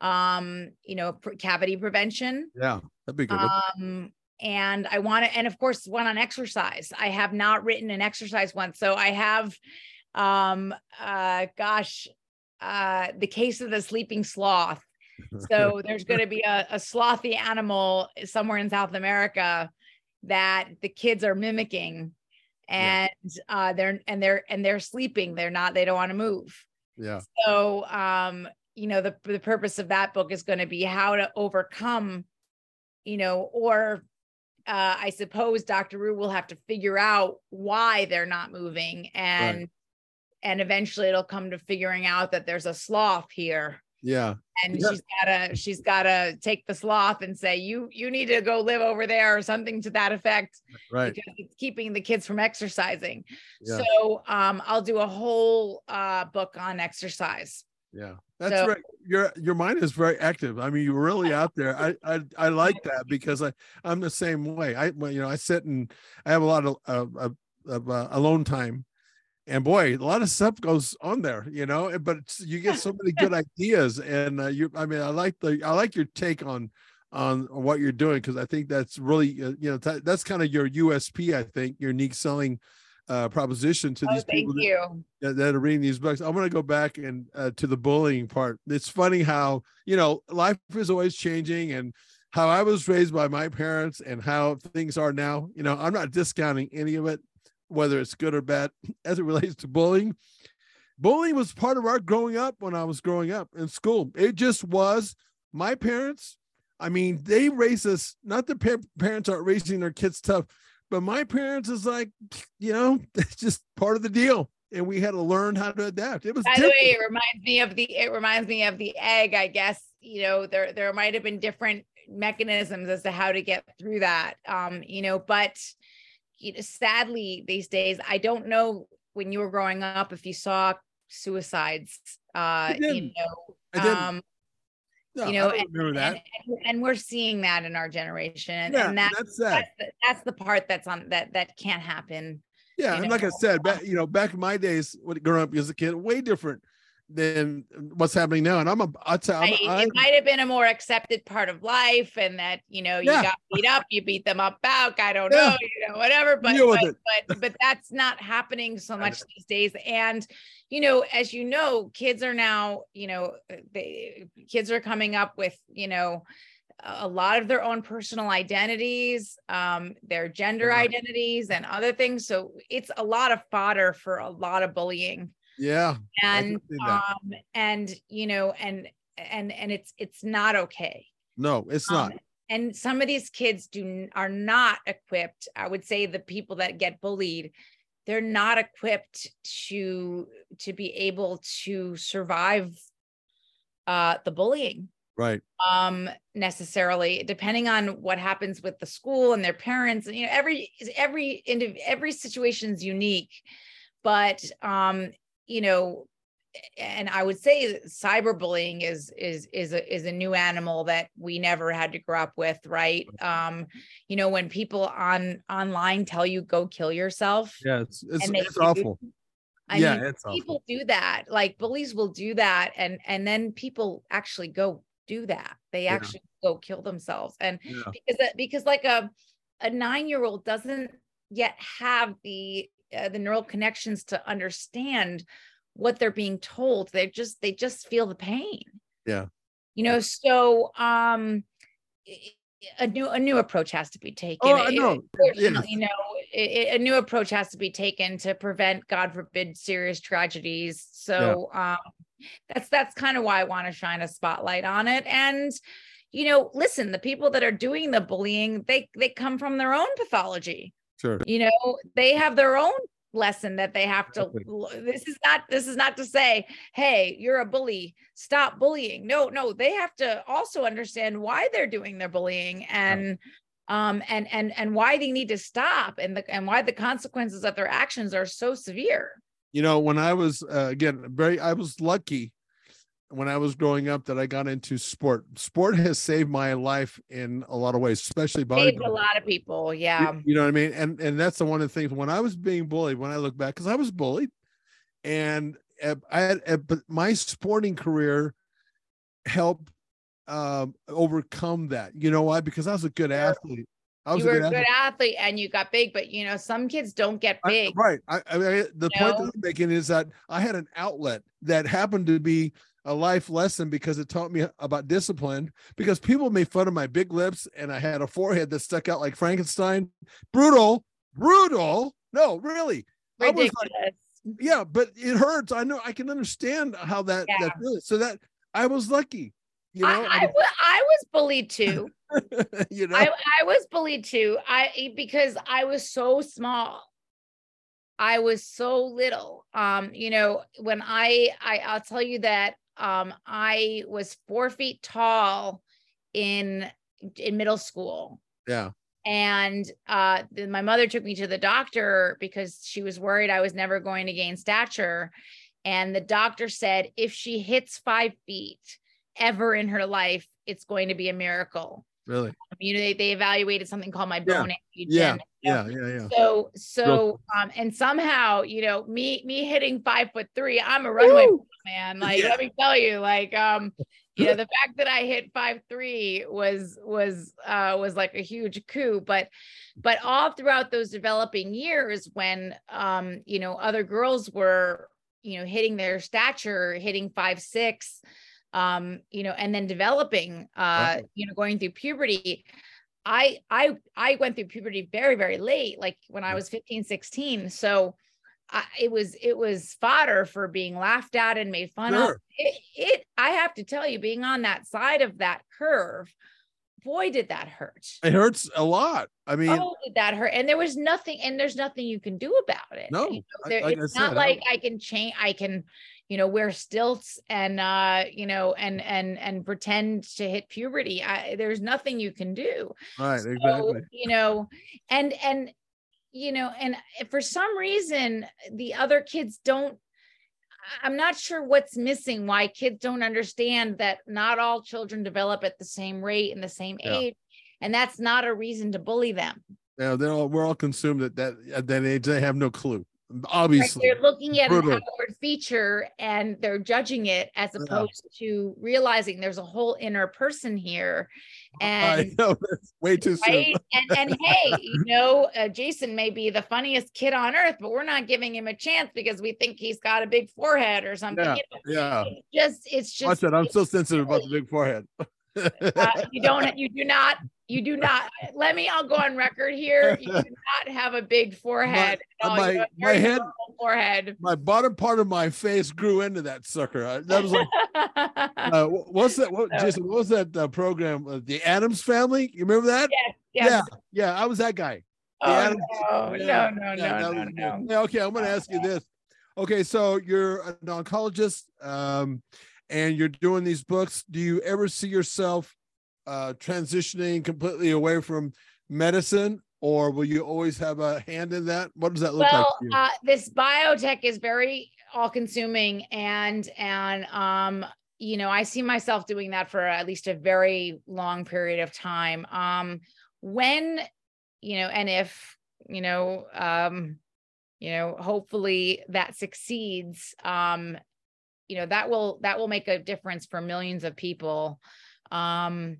Speaker 4: um, you know, cavity prevention,
Speaker 2: Yeah. That'd be good.
Speaker 4: um, and I want to, and of course, one on exercise. I have not written an exercise one, so I have, um, uh, gosh, uh, the case of the sleeping sloth. So there's going to be a, a slothy animal somewhere in South America that the kids are mimicking,
Speaker 2: Yeah.
Speaker 4: and uh, they're and they're and they're sleeping. They're not. They don't want to move.
Speaker 2: yeah.
Speaker 4: So, um, you know, the the purpose of that book is going to be how to overcome, you know, or uh, I suppose Dr. Ru will have to figure out why they're not moving, and and eventually it'll come to figuring out that there's a sloth here
Speaker 2: Yeah.
Speaker 4: and
Speaker 2: Yeah.
Speaker 4: she's gotta she's gotta take the sloth and say you you need to go live over there or something to that effect
Speaker 2: Right.
Speaker 4: because it's keeping the kids from exercising
Speaker 2: Yeah.
Speaker 4: so um i'll do a whole uh book on exercise
Speaker 2: Yeah, that's
Speaker 4: So-
Speaker 2: right. Your your mind is very active. I mean, you're really out there. I I, I like that because I I'm the same way. I you know I sit and I have a lot of of, of uh, alone time, and boy, a lot of stuff goes on there. You know, but you get so many good ideas, and uh, you. I mean, I like the I like your take on on what you're doing because I think that's really uh, you know that, that's kind of your USP. I think your unique selling uh proposition to
Speaker 4: oh
Speaker 2: these people that, that are reading these books. I'm going to go back and uh, to the bullying part. It's funny how you know life is always changing, and how I was raised by my parents and how things are now. You know, I'm not discounting any of it, whether it's good or bad, as it relates to bullying. Bullying was part of our growing up when I was growing up in school. It just was. My parents, I mean, they raised us. Not that pa- parents aren't raising their kids tough, but my parents is like, you know, it's just part of the deal and we had to learn how to adapt. It was
Speaker 4: by the way it reminds me of the it reminds me of the egg i guess you know there there might have been different mechanisms as to how to get through that um you know but you know, sadly these days i don't know when you were growing up if you saw suicides uh you know um
Speaker 2: No,
Speaker 4: you know and,
Speaker 2: that.
Speaker 4: and, and we're seeing that in our generation and,
Speaker 2: yeah,
Speaker 4: and that,
Speaker 2: that's sad.
Speaker 4: that's the, that's the part that's on that that can't happen
Speaker 2: Yeah, and like I
Speaker 4: know,
Speaker 2: said, back you know, back in my days, when growing up as a kid, way different than what's happening now. And I'm a, I tell, I'm,
Speaker 4: I- it might have been a more accepted part of life and that you know you
Speaker 2: Yeah.
Speaker 4: got beat up you beat them up back i don't
Speaker 2: Yeah.
Speaker 4: know you know whatever but but, but but that's not happening so much these days. And you know as you know kids are now you know they kids are coming up with you know a lot of their own personal identities um their gender identities and other things. So it's a lot of fodder for a lot of bullying
Speaker 2: yeah,
Speaker 4: and um and you know and and and it's it's not okay
Speaker 2: no, it's
Speaker 4: Um,
Speaker 2: not.
Speaker 4: and some of these kids do are not equipped i would say the people that get bullied they're not equipped to to be able to survive uh the bullying
Speaker 2: Right.
Speaker 4: um necessarily depending on what happens with the school and their parents you know every every every situation is unique but um you know and i would say cyberbullying is is is a, is a new animal that we never had to grow up with right um you know when people on online tell you go kill yourself
Speaker 2: Yeah, it's it's, it's awful.
Speaker 4: I
Speaker 2: yeah,
Speaker 4: mean,
Speaker 2: it's awful.
Speaker 4: people do that like bullies will do that and and then people actually go do that they
Speaker 2: Yeah.
Speaker 4: actually go kill themselves and
Speaker 2: Yeah.
Speaker 4: because that- because like a a nine year old doesn't yet have the uh, the neural connections to understand what they're being told they just they just feel the pain.
Speaker 2: Yeah.
Speaker 4: you know so um a new a new approach has to be taken.
Speaker 2: Oh,
Speaker 4: It-
Speaker 2: Yes.
Speaker 4: you know i- i- a new approach has to be taken to prevent god forbid serious tragedies. So um that's that's kind of why i want to shine a spotlight on it. And you know listen the people that are doing the bullying they they come from their own pathology
Speaker 2: Sure.
Speaker 4: you know they have their own lesson that they have to this is not this is not to say hey you're a bully. Stop bullying. No no they have to also understand why they're doing their bullying and um and and and why they need to stop and the and why the consequences of their actions are so severe.
Speaker 2: You know, when I was uh, again very, I was lucky when I was growing up that I got into sport. Sport has saved my life in a lot of ways, especially
Speaker 4: saved a lot of people yeah
Speaker 2: You know what I mean? And and that's the one of the things when I was being bullied, when I look back, because I was bullied, and I had, but my sporting career helped um, overcome that. You know why? Because I was a good
Speaker 4: Sure.
Speaker 2: athlete. I was
Speaker 4: you were
Speaker 2: a
Speaker 4: a
Speaker 2: good
Speaker 4: good
Speaker 2: athlete.
Speaker 4: and you got big but you know some kids don't get
Speaker 2: I-
Speaker 4: big
Speaker 2: right. I, I mean, the
Speaker 4: You
Speaker 2: point
Speaker 4: know?
Speaker 2: that I'm making is that I had an outlet that happened to be a life lesson because it taught me about discipline. Because people made fun of my big lips and I had a forehead that stuck out like Frankenstein. Brutal, brutal. No, really. I was like, yeah, but it hurts. I know. I can understand how that
Speaker 4: Yeah.
Speaker 2: that feels. So that I was lucky. You know.
Speaker 4: I, I, was bullied too
Speaker 2: you know.
Speaker 4: I, I was bullied too. I because I was so small. I was so little. Um, you know, when I I I'll tell you that um, I was four feet tall in in middle school.
Speaker 2: Yeah.
Speaker 4: And uh, then my mother took me to the doctor because she was worried I was never going to gain stature. And the doctor said if she hits five feet ever in her life, it's going to be a miracle.
Speaker 2: Really?
Speaker 4: You know, they, they evaluated something called my
Speaker 2: Yeah.
Speaker 4: bone age.
Speaker 2: Yeah.
Speaker 4: and-
Speaker 2: Yeah. Yeah. Yeah.
Speaker 4: so so um and somehow you know me me hitting five foot three i'm a runaway man like
Speaker 2: Yeah.
Speaker 4: let me tell you like um you know the fact that i hit five three was was uh was like a huge coup but but all throughout those developing years when um you know other girls were you know hitting their stature hitting five six um you know and then developing uh you know going through puberty I I I went through puberty very very late like when I was 15 16 so I, it was it was fodder for being laughed at and made fun of. It, it I have to tell you being on that side of that curve boy did that hurt.
Speaker 2: It hurts a lot. I mean,
Speaker 4: oh did that hurt. And there was nothing and there's nothing you can do about it.
Speaker 2: No,
Speaker 4: You know,
Speaker 2: I-
Speaker 4: there-
Speaker 2: like I
Speaker 4: it's
Speaker 2: said,
Speaker 4: not
Speaker 2: I-
Speaker 4: like I can change I can you know wear stilts and uh you know and and and pretend to hit puberty I, there's nothing you can do
Speaker 2: right.
Speaker 4: so,
Speaker 2: Exactly.
Speaker 4: you know and and you know and for some reason the other kids don't i'm not sure what's missing why kids don't understand that not all children develop at the same rate and the same
Speaker 2: Yeah.
Speaker 4: age and that's not a reason to bully them
Speaker 2: Yeah. They're all, we're all consumed at that, at that age. They have no clue.
Speaker 4: Like,
Speaker 2: Obviously.
Speaker 4: they're looking at an
Speaker 2: brutal.
Speaker 4: outward feature and they're judging it as
Speaker 2: Yeah.
Speaker 4: opposed to realizing there's a whole inner person here and
Speaker 2: I know that's way too soon.
Speaker 4: right and and hey you know uh, jason may be the funniest kid on earth but we're not giving him a chance because we think he's got a big forehead or something
Speaker 2: Yeah,
Speaker 4: You know,
Speaker 2: Yeah.
Speaker 4: it's just it's
Speaker 2: Watch
Speaker 4: just
Speaker 2: that. I'm so sensitive about the big forehead.
Speaker 4: uh, you don't you do not you do not let me i'll go on record here you do not have a big forehead at all.
Speaker 2: My-
Speaker 4: have
Speaker 2: my head-
Speaker 4: forehead
Speaker 2: my bottom part of my face grew into that sucker. That was like, uh, what's that? What, Jason, what was that uh, program? Uh, the Addams Family. You remember that?
Speaker 4: yes.
Speaker 2: Yeah. Yeah. I was that guy.
Speaker 4: Oh,
Speaker 2: Addams-
Speaker 4: no,
Speaker 2: Yeah,
Speaker 4: no, no,
Speaker 2: yeah, that
Speaker 4: no, no, no.
Speaker 2: Yeah, okay, I'm going to ask you this. Okay, so you're an oncologist, um, and you're doing these books. Do you ever see yourself uh, transitioning completely away from medicine, or will you always have a hand in that? What does that look like?
Speaker 4: well uh, this biotech is very all consuming and and um you know i see myself doing that for at least a very long period of time um when you know and if you know um you know hopefully that succeeds um you know that will that will make a difference for millions of people um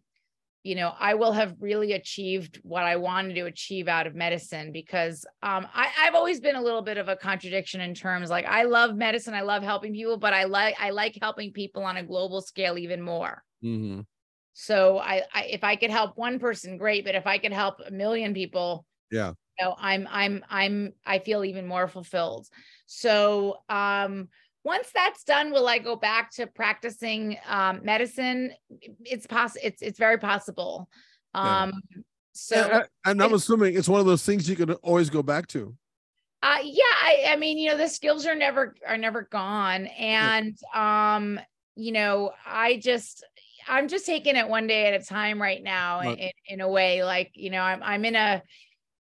Speaker 4: you know i will have really achieved what i wanted to achieve out of medicine because um I, i've always been a little bit of a contradiction in terms like i love medicine i love helping people but i like i like helping people on a global scale even more
Speaker 2: Mhm.
Speaker 4: so I, I if i could help one person great but if i could help a million people
Speaker 2: Yeah.
Speaker 4: you know i'm i'm i'm i feel even more fulfilled so um once that's done will i go back to practicing um medicine it's possible it's it's very possible
Speaker 2: Yeah.
Speaker 4: um so
Speaker 2: And- and I'm assuming it's one of those things you can always go back to.
Speaker 4: uh yeah I, I mean you know the skills are never are never gone and um you know i just i'm just taking it one day at a time right now
Speaker 2: Right.
Speaker 4: in, in a way like you know i'm i'm in a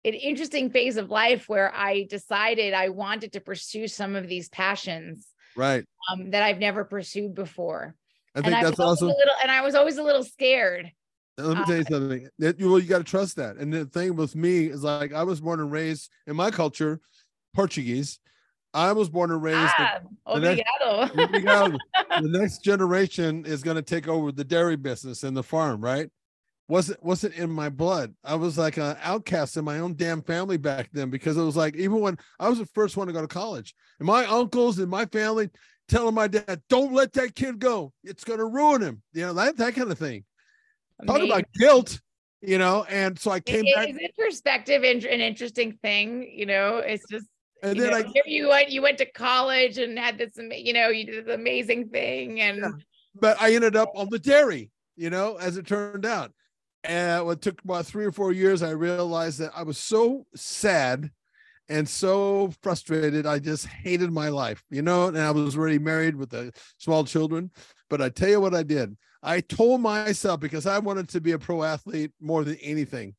Speaker 4: an interesting phase of life where i decided i wanted to pursue some of these passions
Speaker 2: Right.
Speaker 4: um that i've never pursued before
Speaker 2: I think
Speaker 4: and
Speaker 2: that's awesome.
Speaker 4: a little and i was always a little scared
Speaker 2: Let me
Speaker 4: Uh,
Speaker 2: tell you something. That you well, you got to trust that. And the thing with me is like I was born and raised in my culture, Portuguese. I was born and raised.
Speaker 4: ah,
Speaker 2: the next- we go. the next generation is going to take over the dairy business and the farm, right? Wasn't wasn't in my blood. I was like an outcast in my own damn family back then because it was like even when I was the first one to go to college, and my uncles and my family telling my dad, "Don't let that kid go. It's going to ruin him." You know that that kind of thing. Talk about guilt, you know. And so I came
Speaker 4: it-
Speaker 2: back,
Speaker 4: is it perspective in- an interesting thing you know it's just
Speaker 2: and
Speaker 4: you,
Speaker 2: then
Speaker 4: know,
Speaker 2: I
Speaker 4: you went you went to college and had this you know you did this amazing thing and
Speaker 2: Yeah. but I ended up on the dairy, you know, as it turned out. And it took about three or four years, I realized that I was so sad and so frustrated. I just hated my life, you know, and I was already married with the small children. But I tell you what I did. I told myself because I wanted to be a pro athlete more than anything.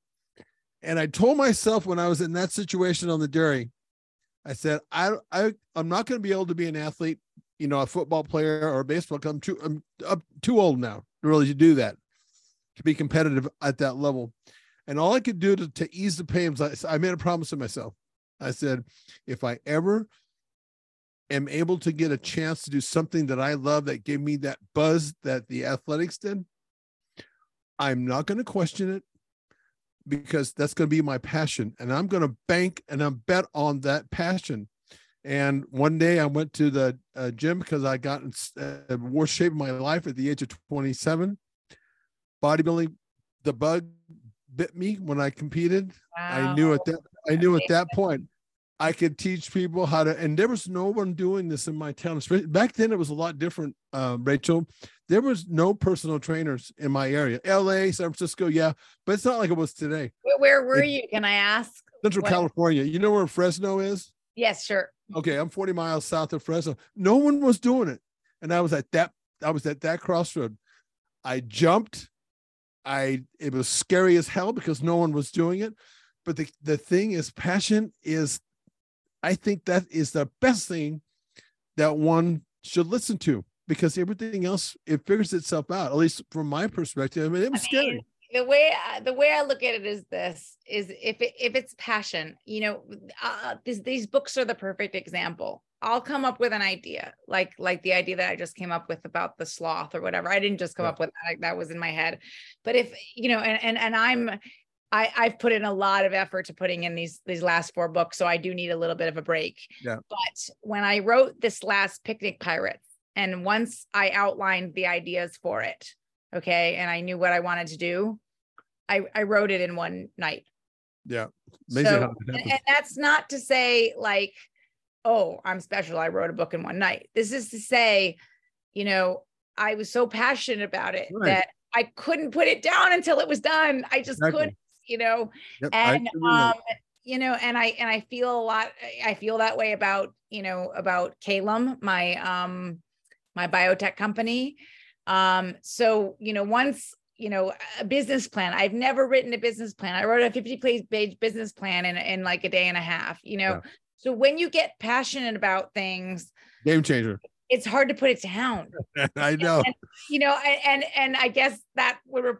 Speaker 2: And I told myself when I was in that situation on the dairy, I said, I, I I'm not going to be able to be an athlete, you know, a football player or a baseball. I'm too I'm up too old now to really do that, to be competitive at that level. And all I could do to, to ease the pain was I, I made a promise to myself. I said, if I ever am able to get a chance to do something that I love that gave me that buzz that the athletics did, I'm not going to question it because that's going to be my passion and I'm going to bank and I'm bet on that passion. And one day I went to the uh, gym because I got in uh, worst shape of my life at the age of 27. Bodybuilding, the bug bit me when I competed. Wow. I knew at that I knew at that point I could teach people how to, and there was no one doing this in my town. Back then, it was a lot different, uh, Rachele. There was no personal trainers in my area. LA, San Francisco, yeah, but it's not like it was today.
Speaker 4: Where, were it, you? Can I ask?
Speaker 2: Central what? California. You know where Fresno is?
Speaker 4: Yes, sure.
Speaker 2: Okay, I'm 40 miles south of Fresno. No one was doing it, and I was at that. I was at that crossroad. I jumped. I it was scary as hell because no one was doing it. But the the thing is, passion is I think that is the best thing that one should listen to because everything else it figures itself out. At least from my perspective, I mean, it was I scary. Mean,
Speaker 4: the way the way I look at it is this: is if it, if it's passion, you know, uh, this, these books are the perfect example. I'll come up with an idea, like like the idea that I just came up with about the sloth or whatever. I didn't just come yeah. up with that; that was in my head. But if you know, and and and I'm I, I've put in a lot of effort to putting in these these last four books, so I do need a little bit of a break.
Speaker 2: Yeah.
Speaker 4: But when I wrote this last Picnic Pirates, and once I outlined the ideas for it, okay, and I knew what I wanted to do, I I wrote it in one night.
Speaker 2: Yeah.
Speaker 4: Amazing so, and, and that's not to say like, oh, I'm special. I wrote a book in one night. This is to say, you know, I was so passionate about it right. that I couldn't put it down until it was done. I just exactly. couldn't you know yep, and um you know and i and i feel a lot i feel that way about you know about Caelum, my um my biotech company um so you know once you know a business plan i've never written a business plan i wrote a 50 page business plan in, in like a day and a half you know yeah. So when you get passionate about things
Speaker 2: game changer
Speaker 4: it's hard to put it down.
Speaker 2: I know.
Speaker 4: And, you know, and and I guess that would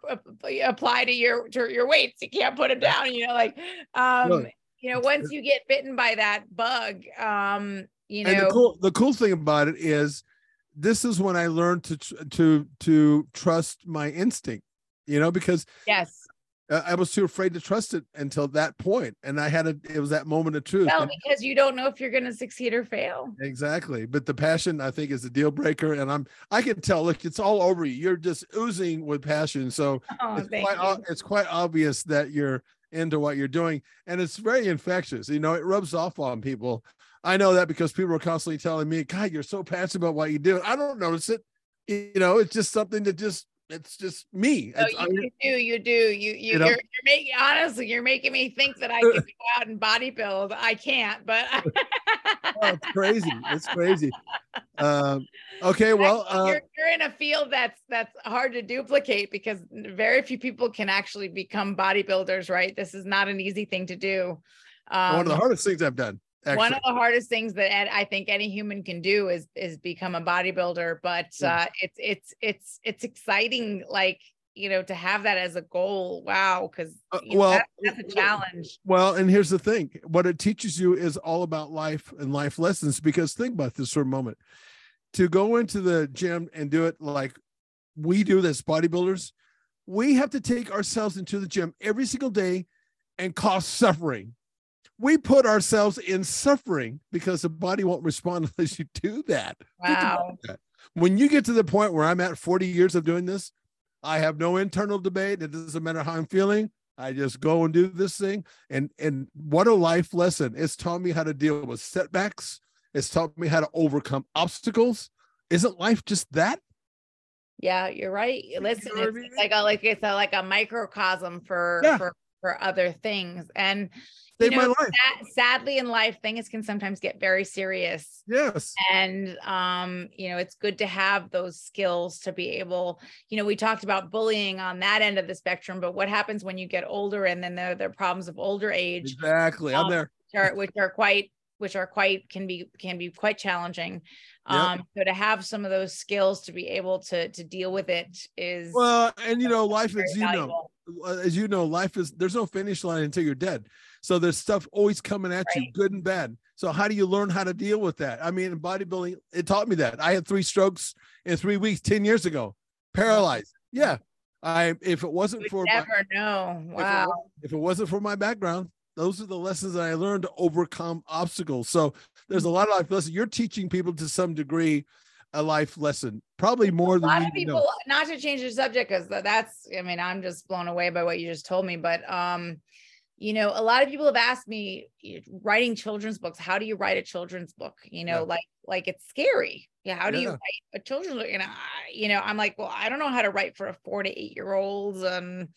Speaker 4: apply to your to your weights. You can't put them down. You know, like um, you know, once you get bitten by that bug, um, you know.
Speaker 2: And the cool the cool thing about it is, this is when I learned to to to trust my instinct. You know, because
Speaker 4: yes,
Speaker 2: I was too afraid to trust it until that point, and I had a. It was that moment of truth.
Speaker 4: Well, because you don't know if you're going to succeed or fail.
Speaker 2: Exactly, but the passion I think is a deal breaker, and I'm. I can tell. Look, it's all over you. You're just oozing with passion. So oh, it's quite. It's quite obvious that you're into what you're doing, and it's very infectious. You know, it rubs off on people. I know that because people are constantly telling me, "God, you're so passionate about what you do." I don't notice it. You know, it's just something that just it's just me.
Speaker 4: No, you, you, do, you do. You you, you know? you're, you're making honestly, you're making me think that I can go out and body build. I can't, but oh,
Speaker 2: it's crazy. It's crazy. Um, okay, well, uh,
Speaker 4: you're, you're in a field that's that's hard to duplicate because very few people can actually become bodybuilders. Right? This is not an easy thing to do.
Speaker 2: Um, one of the um, hardest things I've done.
Speaker 4: Actually. One of the hardest things that I think any human can do is is become a bodybuilder, but uh, it's it's it's it's exciting, like you know, to have that as a goal. Wow, because uh, well, that, that's a challenge.
Speaker 2: Well, and here's the thing: what it teaches you is all about life and life lessons. Because think about this for a moment: to go into the gym and do it like we do as bodybuilders, we have to take ourselves into the gym every single day and cause suffering we put ourselves in suffering because the body won't respond unless you do that.
Speaker 4: Wow.
Speaker 2: That. When you get to the point where I'm at 40 years of doing this, I have no internal debate. It doesn't matter how I'm feeling. I just go and do this thing. And and what a life lesson. It's taught me how to deal with setbacks. It's taught me how to overcome obstacles. Isn't life just that?
Speaker 4: Yeah, you're right. Listen, you know it's, I mean? like a like it's a, like a microcosm for yeah. for for other things. And
Speaker 2: Saved
Speaker 4: you know,
Speaker 2: my life.
Speaker 4: sad- sadly in life, things can sometimes get very serious.
Speaker 2: Yes.
Speaker 4: And um, you know, it's good to have those skills to be able, you know, we talked about bullying on that end of the spectrum, but what happens when you get older and then there, there are problems of older age
Speaker 2: Exactly. I'm
Speaker 4: Um,
Speaker 2: there.
Speaker 4: which are which are quite which are quite can be can be quite challenging.
Speaker 2: Yep.
Speaker 4: Um, so to have some of those skills to be able to to deal with it is
Speaker 2: Well, and you know, life is you know,
Speaker 4: valuable.
Speaker 2: uh, as you know, life is there's no finish line until you're dead. So there's stuff always coming at you, good and bad. So how do you learn how to deal with that? I mean, in bodybuilding, it taught me that. I had three strokes in three weeks, 10 years ago, paralyzed. Yeah. I if it wasn't
Speaker 4: You
Speaker 2: for
Speaker 4: would
Speaker 2: my,
Speaker 4: never know.
Speaker 2: if it
Speaker 4: Wow.
Speaker 2: if it wasn't for my background, those are the lessons that I learned to overcome obstacles. So there's a lot of life lessons. You're teaching people to some degree a life lesson, probably more
Speaker 4: a
Speaker 2: than
Speaker 4: lot of
Speaker 2: even know.
Speaker 4: people not to change the subject because that's i mean i'm just blown away by what you just told me but um you know a lot of people have asked me writing children's books how do you write a children's book you know
Speaker 2: Yeah.
Speaker 4: like like it's scary yeah how do you write a children's book and I, you know i'm like well i don't know how to write for a four to eight year olds and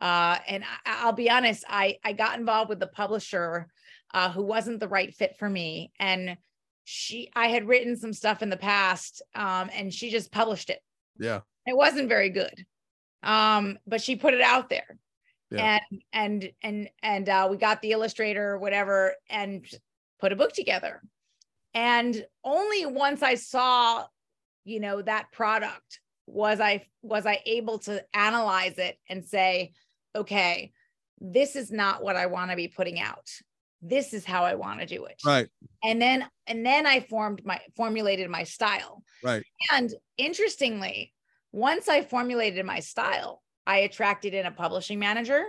Speaker 4: uh and I, i'll be honest i i got involved with the publisher uh who wasn't the right fit for me. And she i had written some stuff in the past um and she just published it.
Speaker 2: Yeah.
Speaker 4: it wasn't very good. Um but she put it out there.
Speaker 2: Yeah.
Speaker 4: and and and and uh we got the illustrator whatever and put a book together. And only once i saw you know that product was i was i able to analyze it and say okay this is not what i want to be putting out this is how i want to do it
Speaker 2: Right.
Speaker 4: and then and then i formed my formulated my style
Speaker 2: Right.
Speaker 4: and interestingly once i formulated my style i attracted in a publishing manager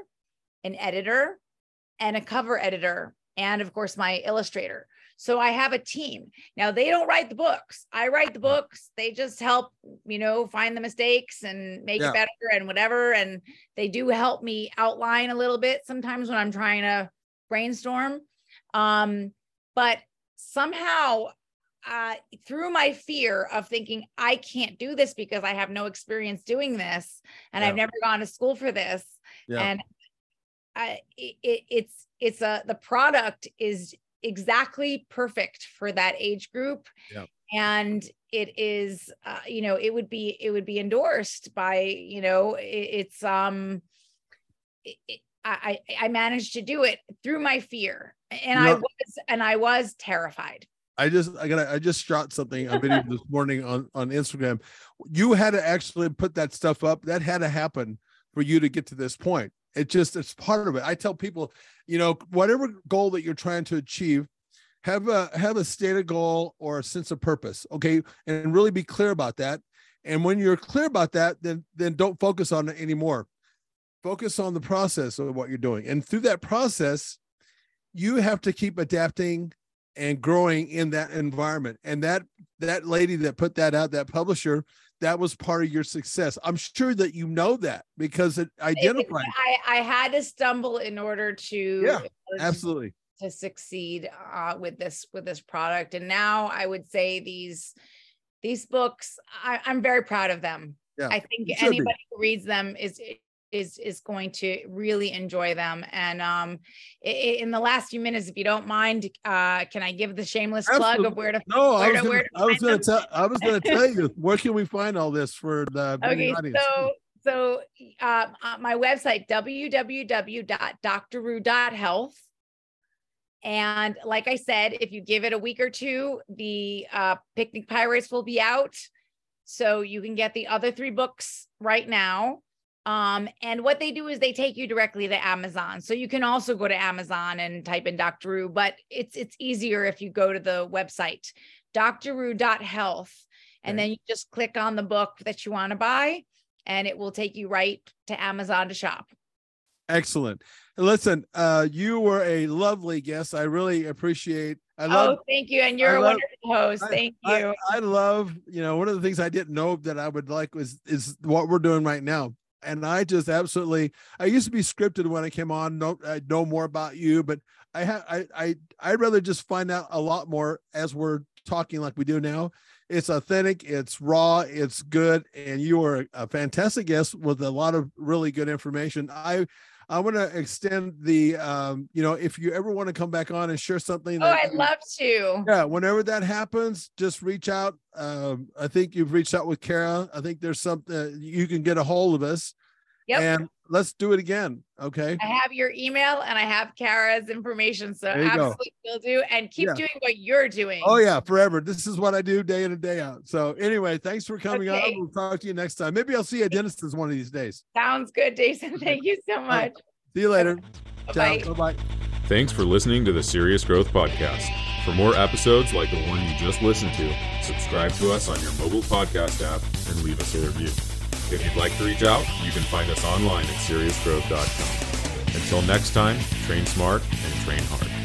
Speaker 4: an editor and a cover editor and of course my illustrator so i have a team now they don't write the books i write the books they just help you know find the mistakes and make
Speaker 2: Yeah.
Speaker 4: it better and whatever and they do help me outline a little bit sometimes when i'm trying to brainstorm um but somehow uh through my fear of thinking i can't do this because i have no experience doing this and
Speaker 2: Yeah.
Speaker 4: i've never gone to school for this
Speaker 2: Yeah.
Speaker 4: and I, it, it- it's it's a the product is exactly perfect for that age group
Speaker 2: Yeah.
Speaker 4: and it is uh, you know it would be it would be endorsed by you know it, it's um it, it- I, I I managed to do it through my fear and I was and I was terrified
Speaker 2: I just I got I just shot something a video this morning on on Instagram. You had to actually put that stuff up. That had to happen for you to get to this point. It just it's part of it. I tell people, you know, whatever goal that you're trying to achieve, have a have a stated goal or a sense of purpose. Okay, and really be clear about that. And when you're clear about that, then then don't focus on it anymore. Focus on the process of what you're doing. And through that process, you have to keep adapting and growing in that environment. And that that lady that put that out, that publisher, that was part of your success. I'm sure that you know that because it identified.
Speaker 4: I I had to stumble in order to
Speaker 2: Yeah,
Speaker 4: in order to
Speaker 2: Absolutely.
Speaker 4: to succeed uh, with this with this product and now i would say these these books I, i'm very proud of them
Speaker 2: Yeah,
Speaker 4: i think
Speaker 2: should be.
Speaker 4: anybody who reads them is is is going to really enjoy them. And um in the last few minutes if you don't mind uh can i give the shameless plug of where to
Speaker 2: No, I was gonna, I was gonna tell I was gonna tell you where can we find all this for the
Speaker 4: okay
Speaker 2: audience?
Speaker 4: so so uh, uh, my website www.drru.health and like i said if you give it a week or two the uh, picnic pirates will be out. So you can get the other three books right now um, and what they do is they take you directly to amazon so you can also go to amazon and type in dr Ru, but it's it's easier if you go to the website drru.health and then you just click on the book that you want to buy and it will take you right to Amazon to shop.
Speaker 2: Excellent. Listen, uh, you were a lovely guest. I really appreciate. I love
Speaker 4: oh, thank you. And you're
Speaker 2: I
Speaker 4: a
Speaker 2: love-
Speaker 4: wonderful host. Thank
Speaker 2: I-
Speaker 4: you.
Speaker 2: I, love, you know, one of the things I didn't know that I would like was is what we're doing right now. And I just absolutely I used to be scripted when I came on, No, I know more about you, but I have I I I'd rather just find out a lot more as we're talking like we do now. It's authentic, it's raw, it's good, and you are a fantastic guest with a lot of really good information. I I want to extend the, um, you know, if you ever want to come back on and share something.
Speaker 4: Oh,
Speaker 2: that
Speaker 4: I'd love to.
Speaker 2: yeah, whenever that happens, just reach out. Um, I think you've reached out with Kara. I think there's something you can get a hold of us.
Speaker 4: Yep.
Speaker 2: And let's do it again. Okay.
Speaker 4: I have your email and I have Kara's information. So
Speaker 2: There you go.
Speaker 4: absolutely will do. And keep
Speaker 2: Yeah.
Speaker 4: doing what you're doing.
Speaker 2: Oh yeah, forever. This is what I do day in and day out. So anyway, thanks for coming
Speaker 4: Okay.
Speaker 2: on. We'll talk to you next time. Maybe I'll see you at Dennis's one of these days.
Speaker 4: Sounds good, Jason. Thank you so
Speaker 2: right.
Speaker 4: much.
Speaker 2: See you later.
Speaker 4: Bye.
Speaker 2: Ciao. Bye bye.
Speaker 1: Thanks for listening to the Serious Growth Podcast. For more episodes like the one you just listened to, subscribe to us on your mobile podcast app and leave us a review. If you'd like to reach out, you can find us online at seriousgrowth.com. Until next time, train smart and train hard.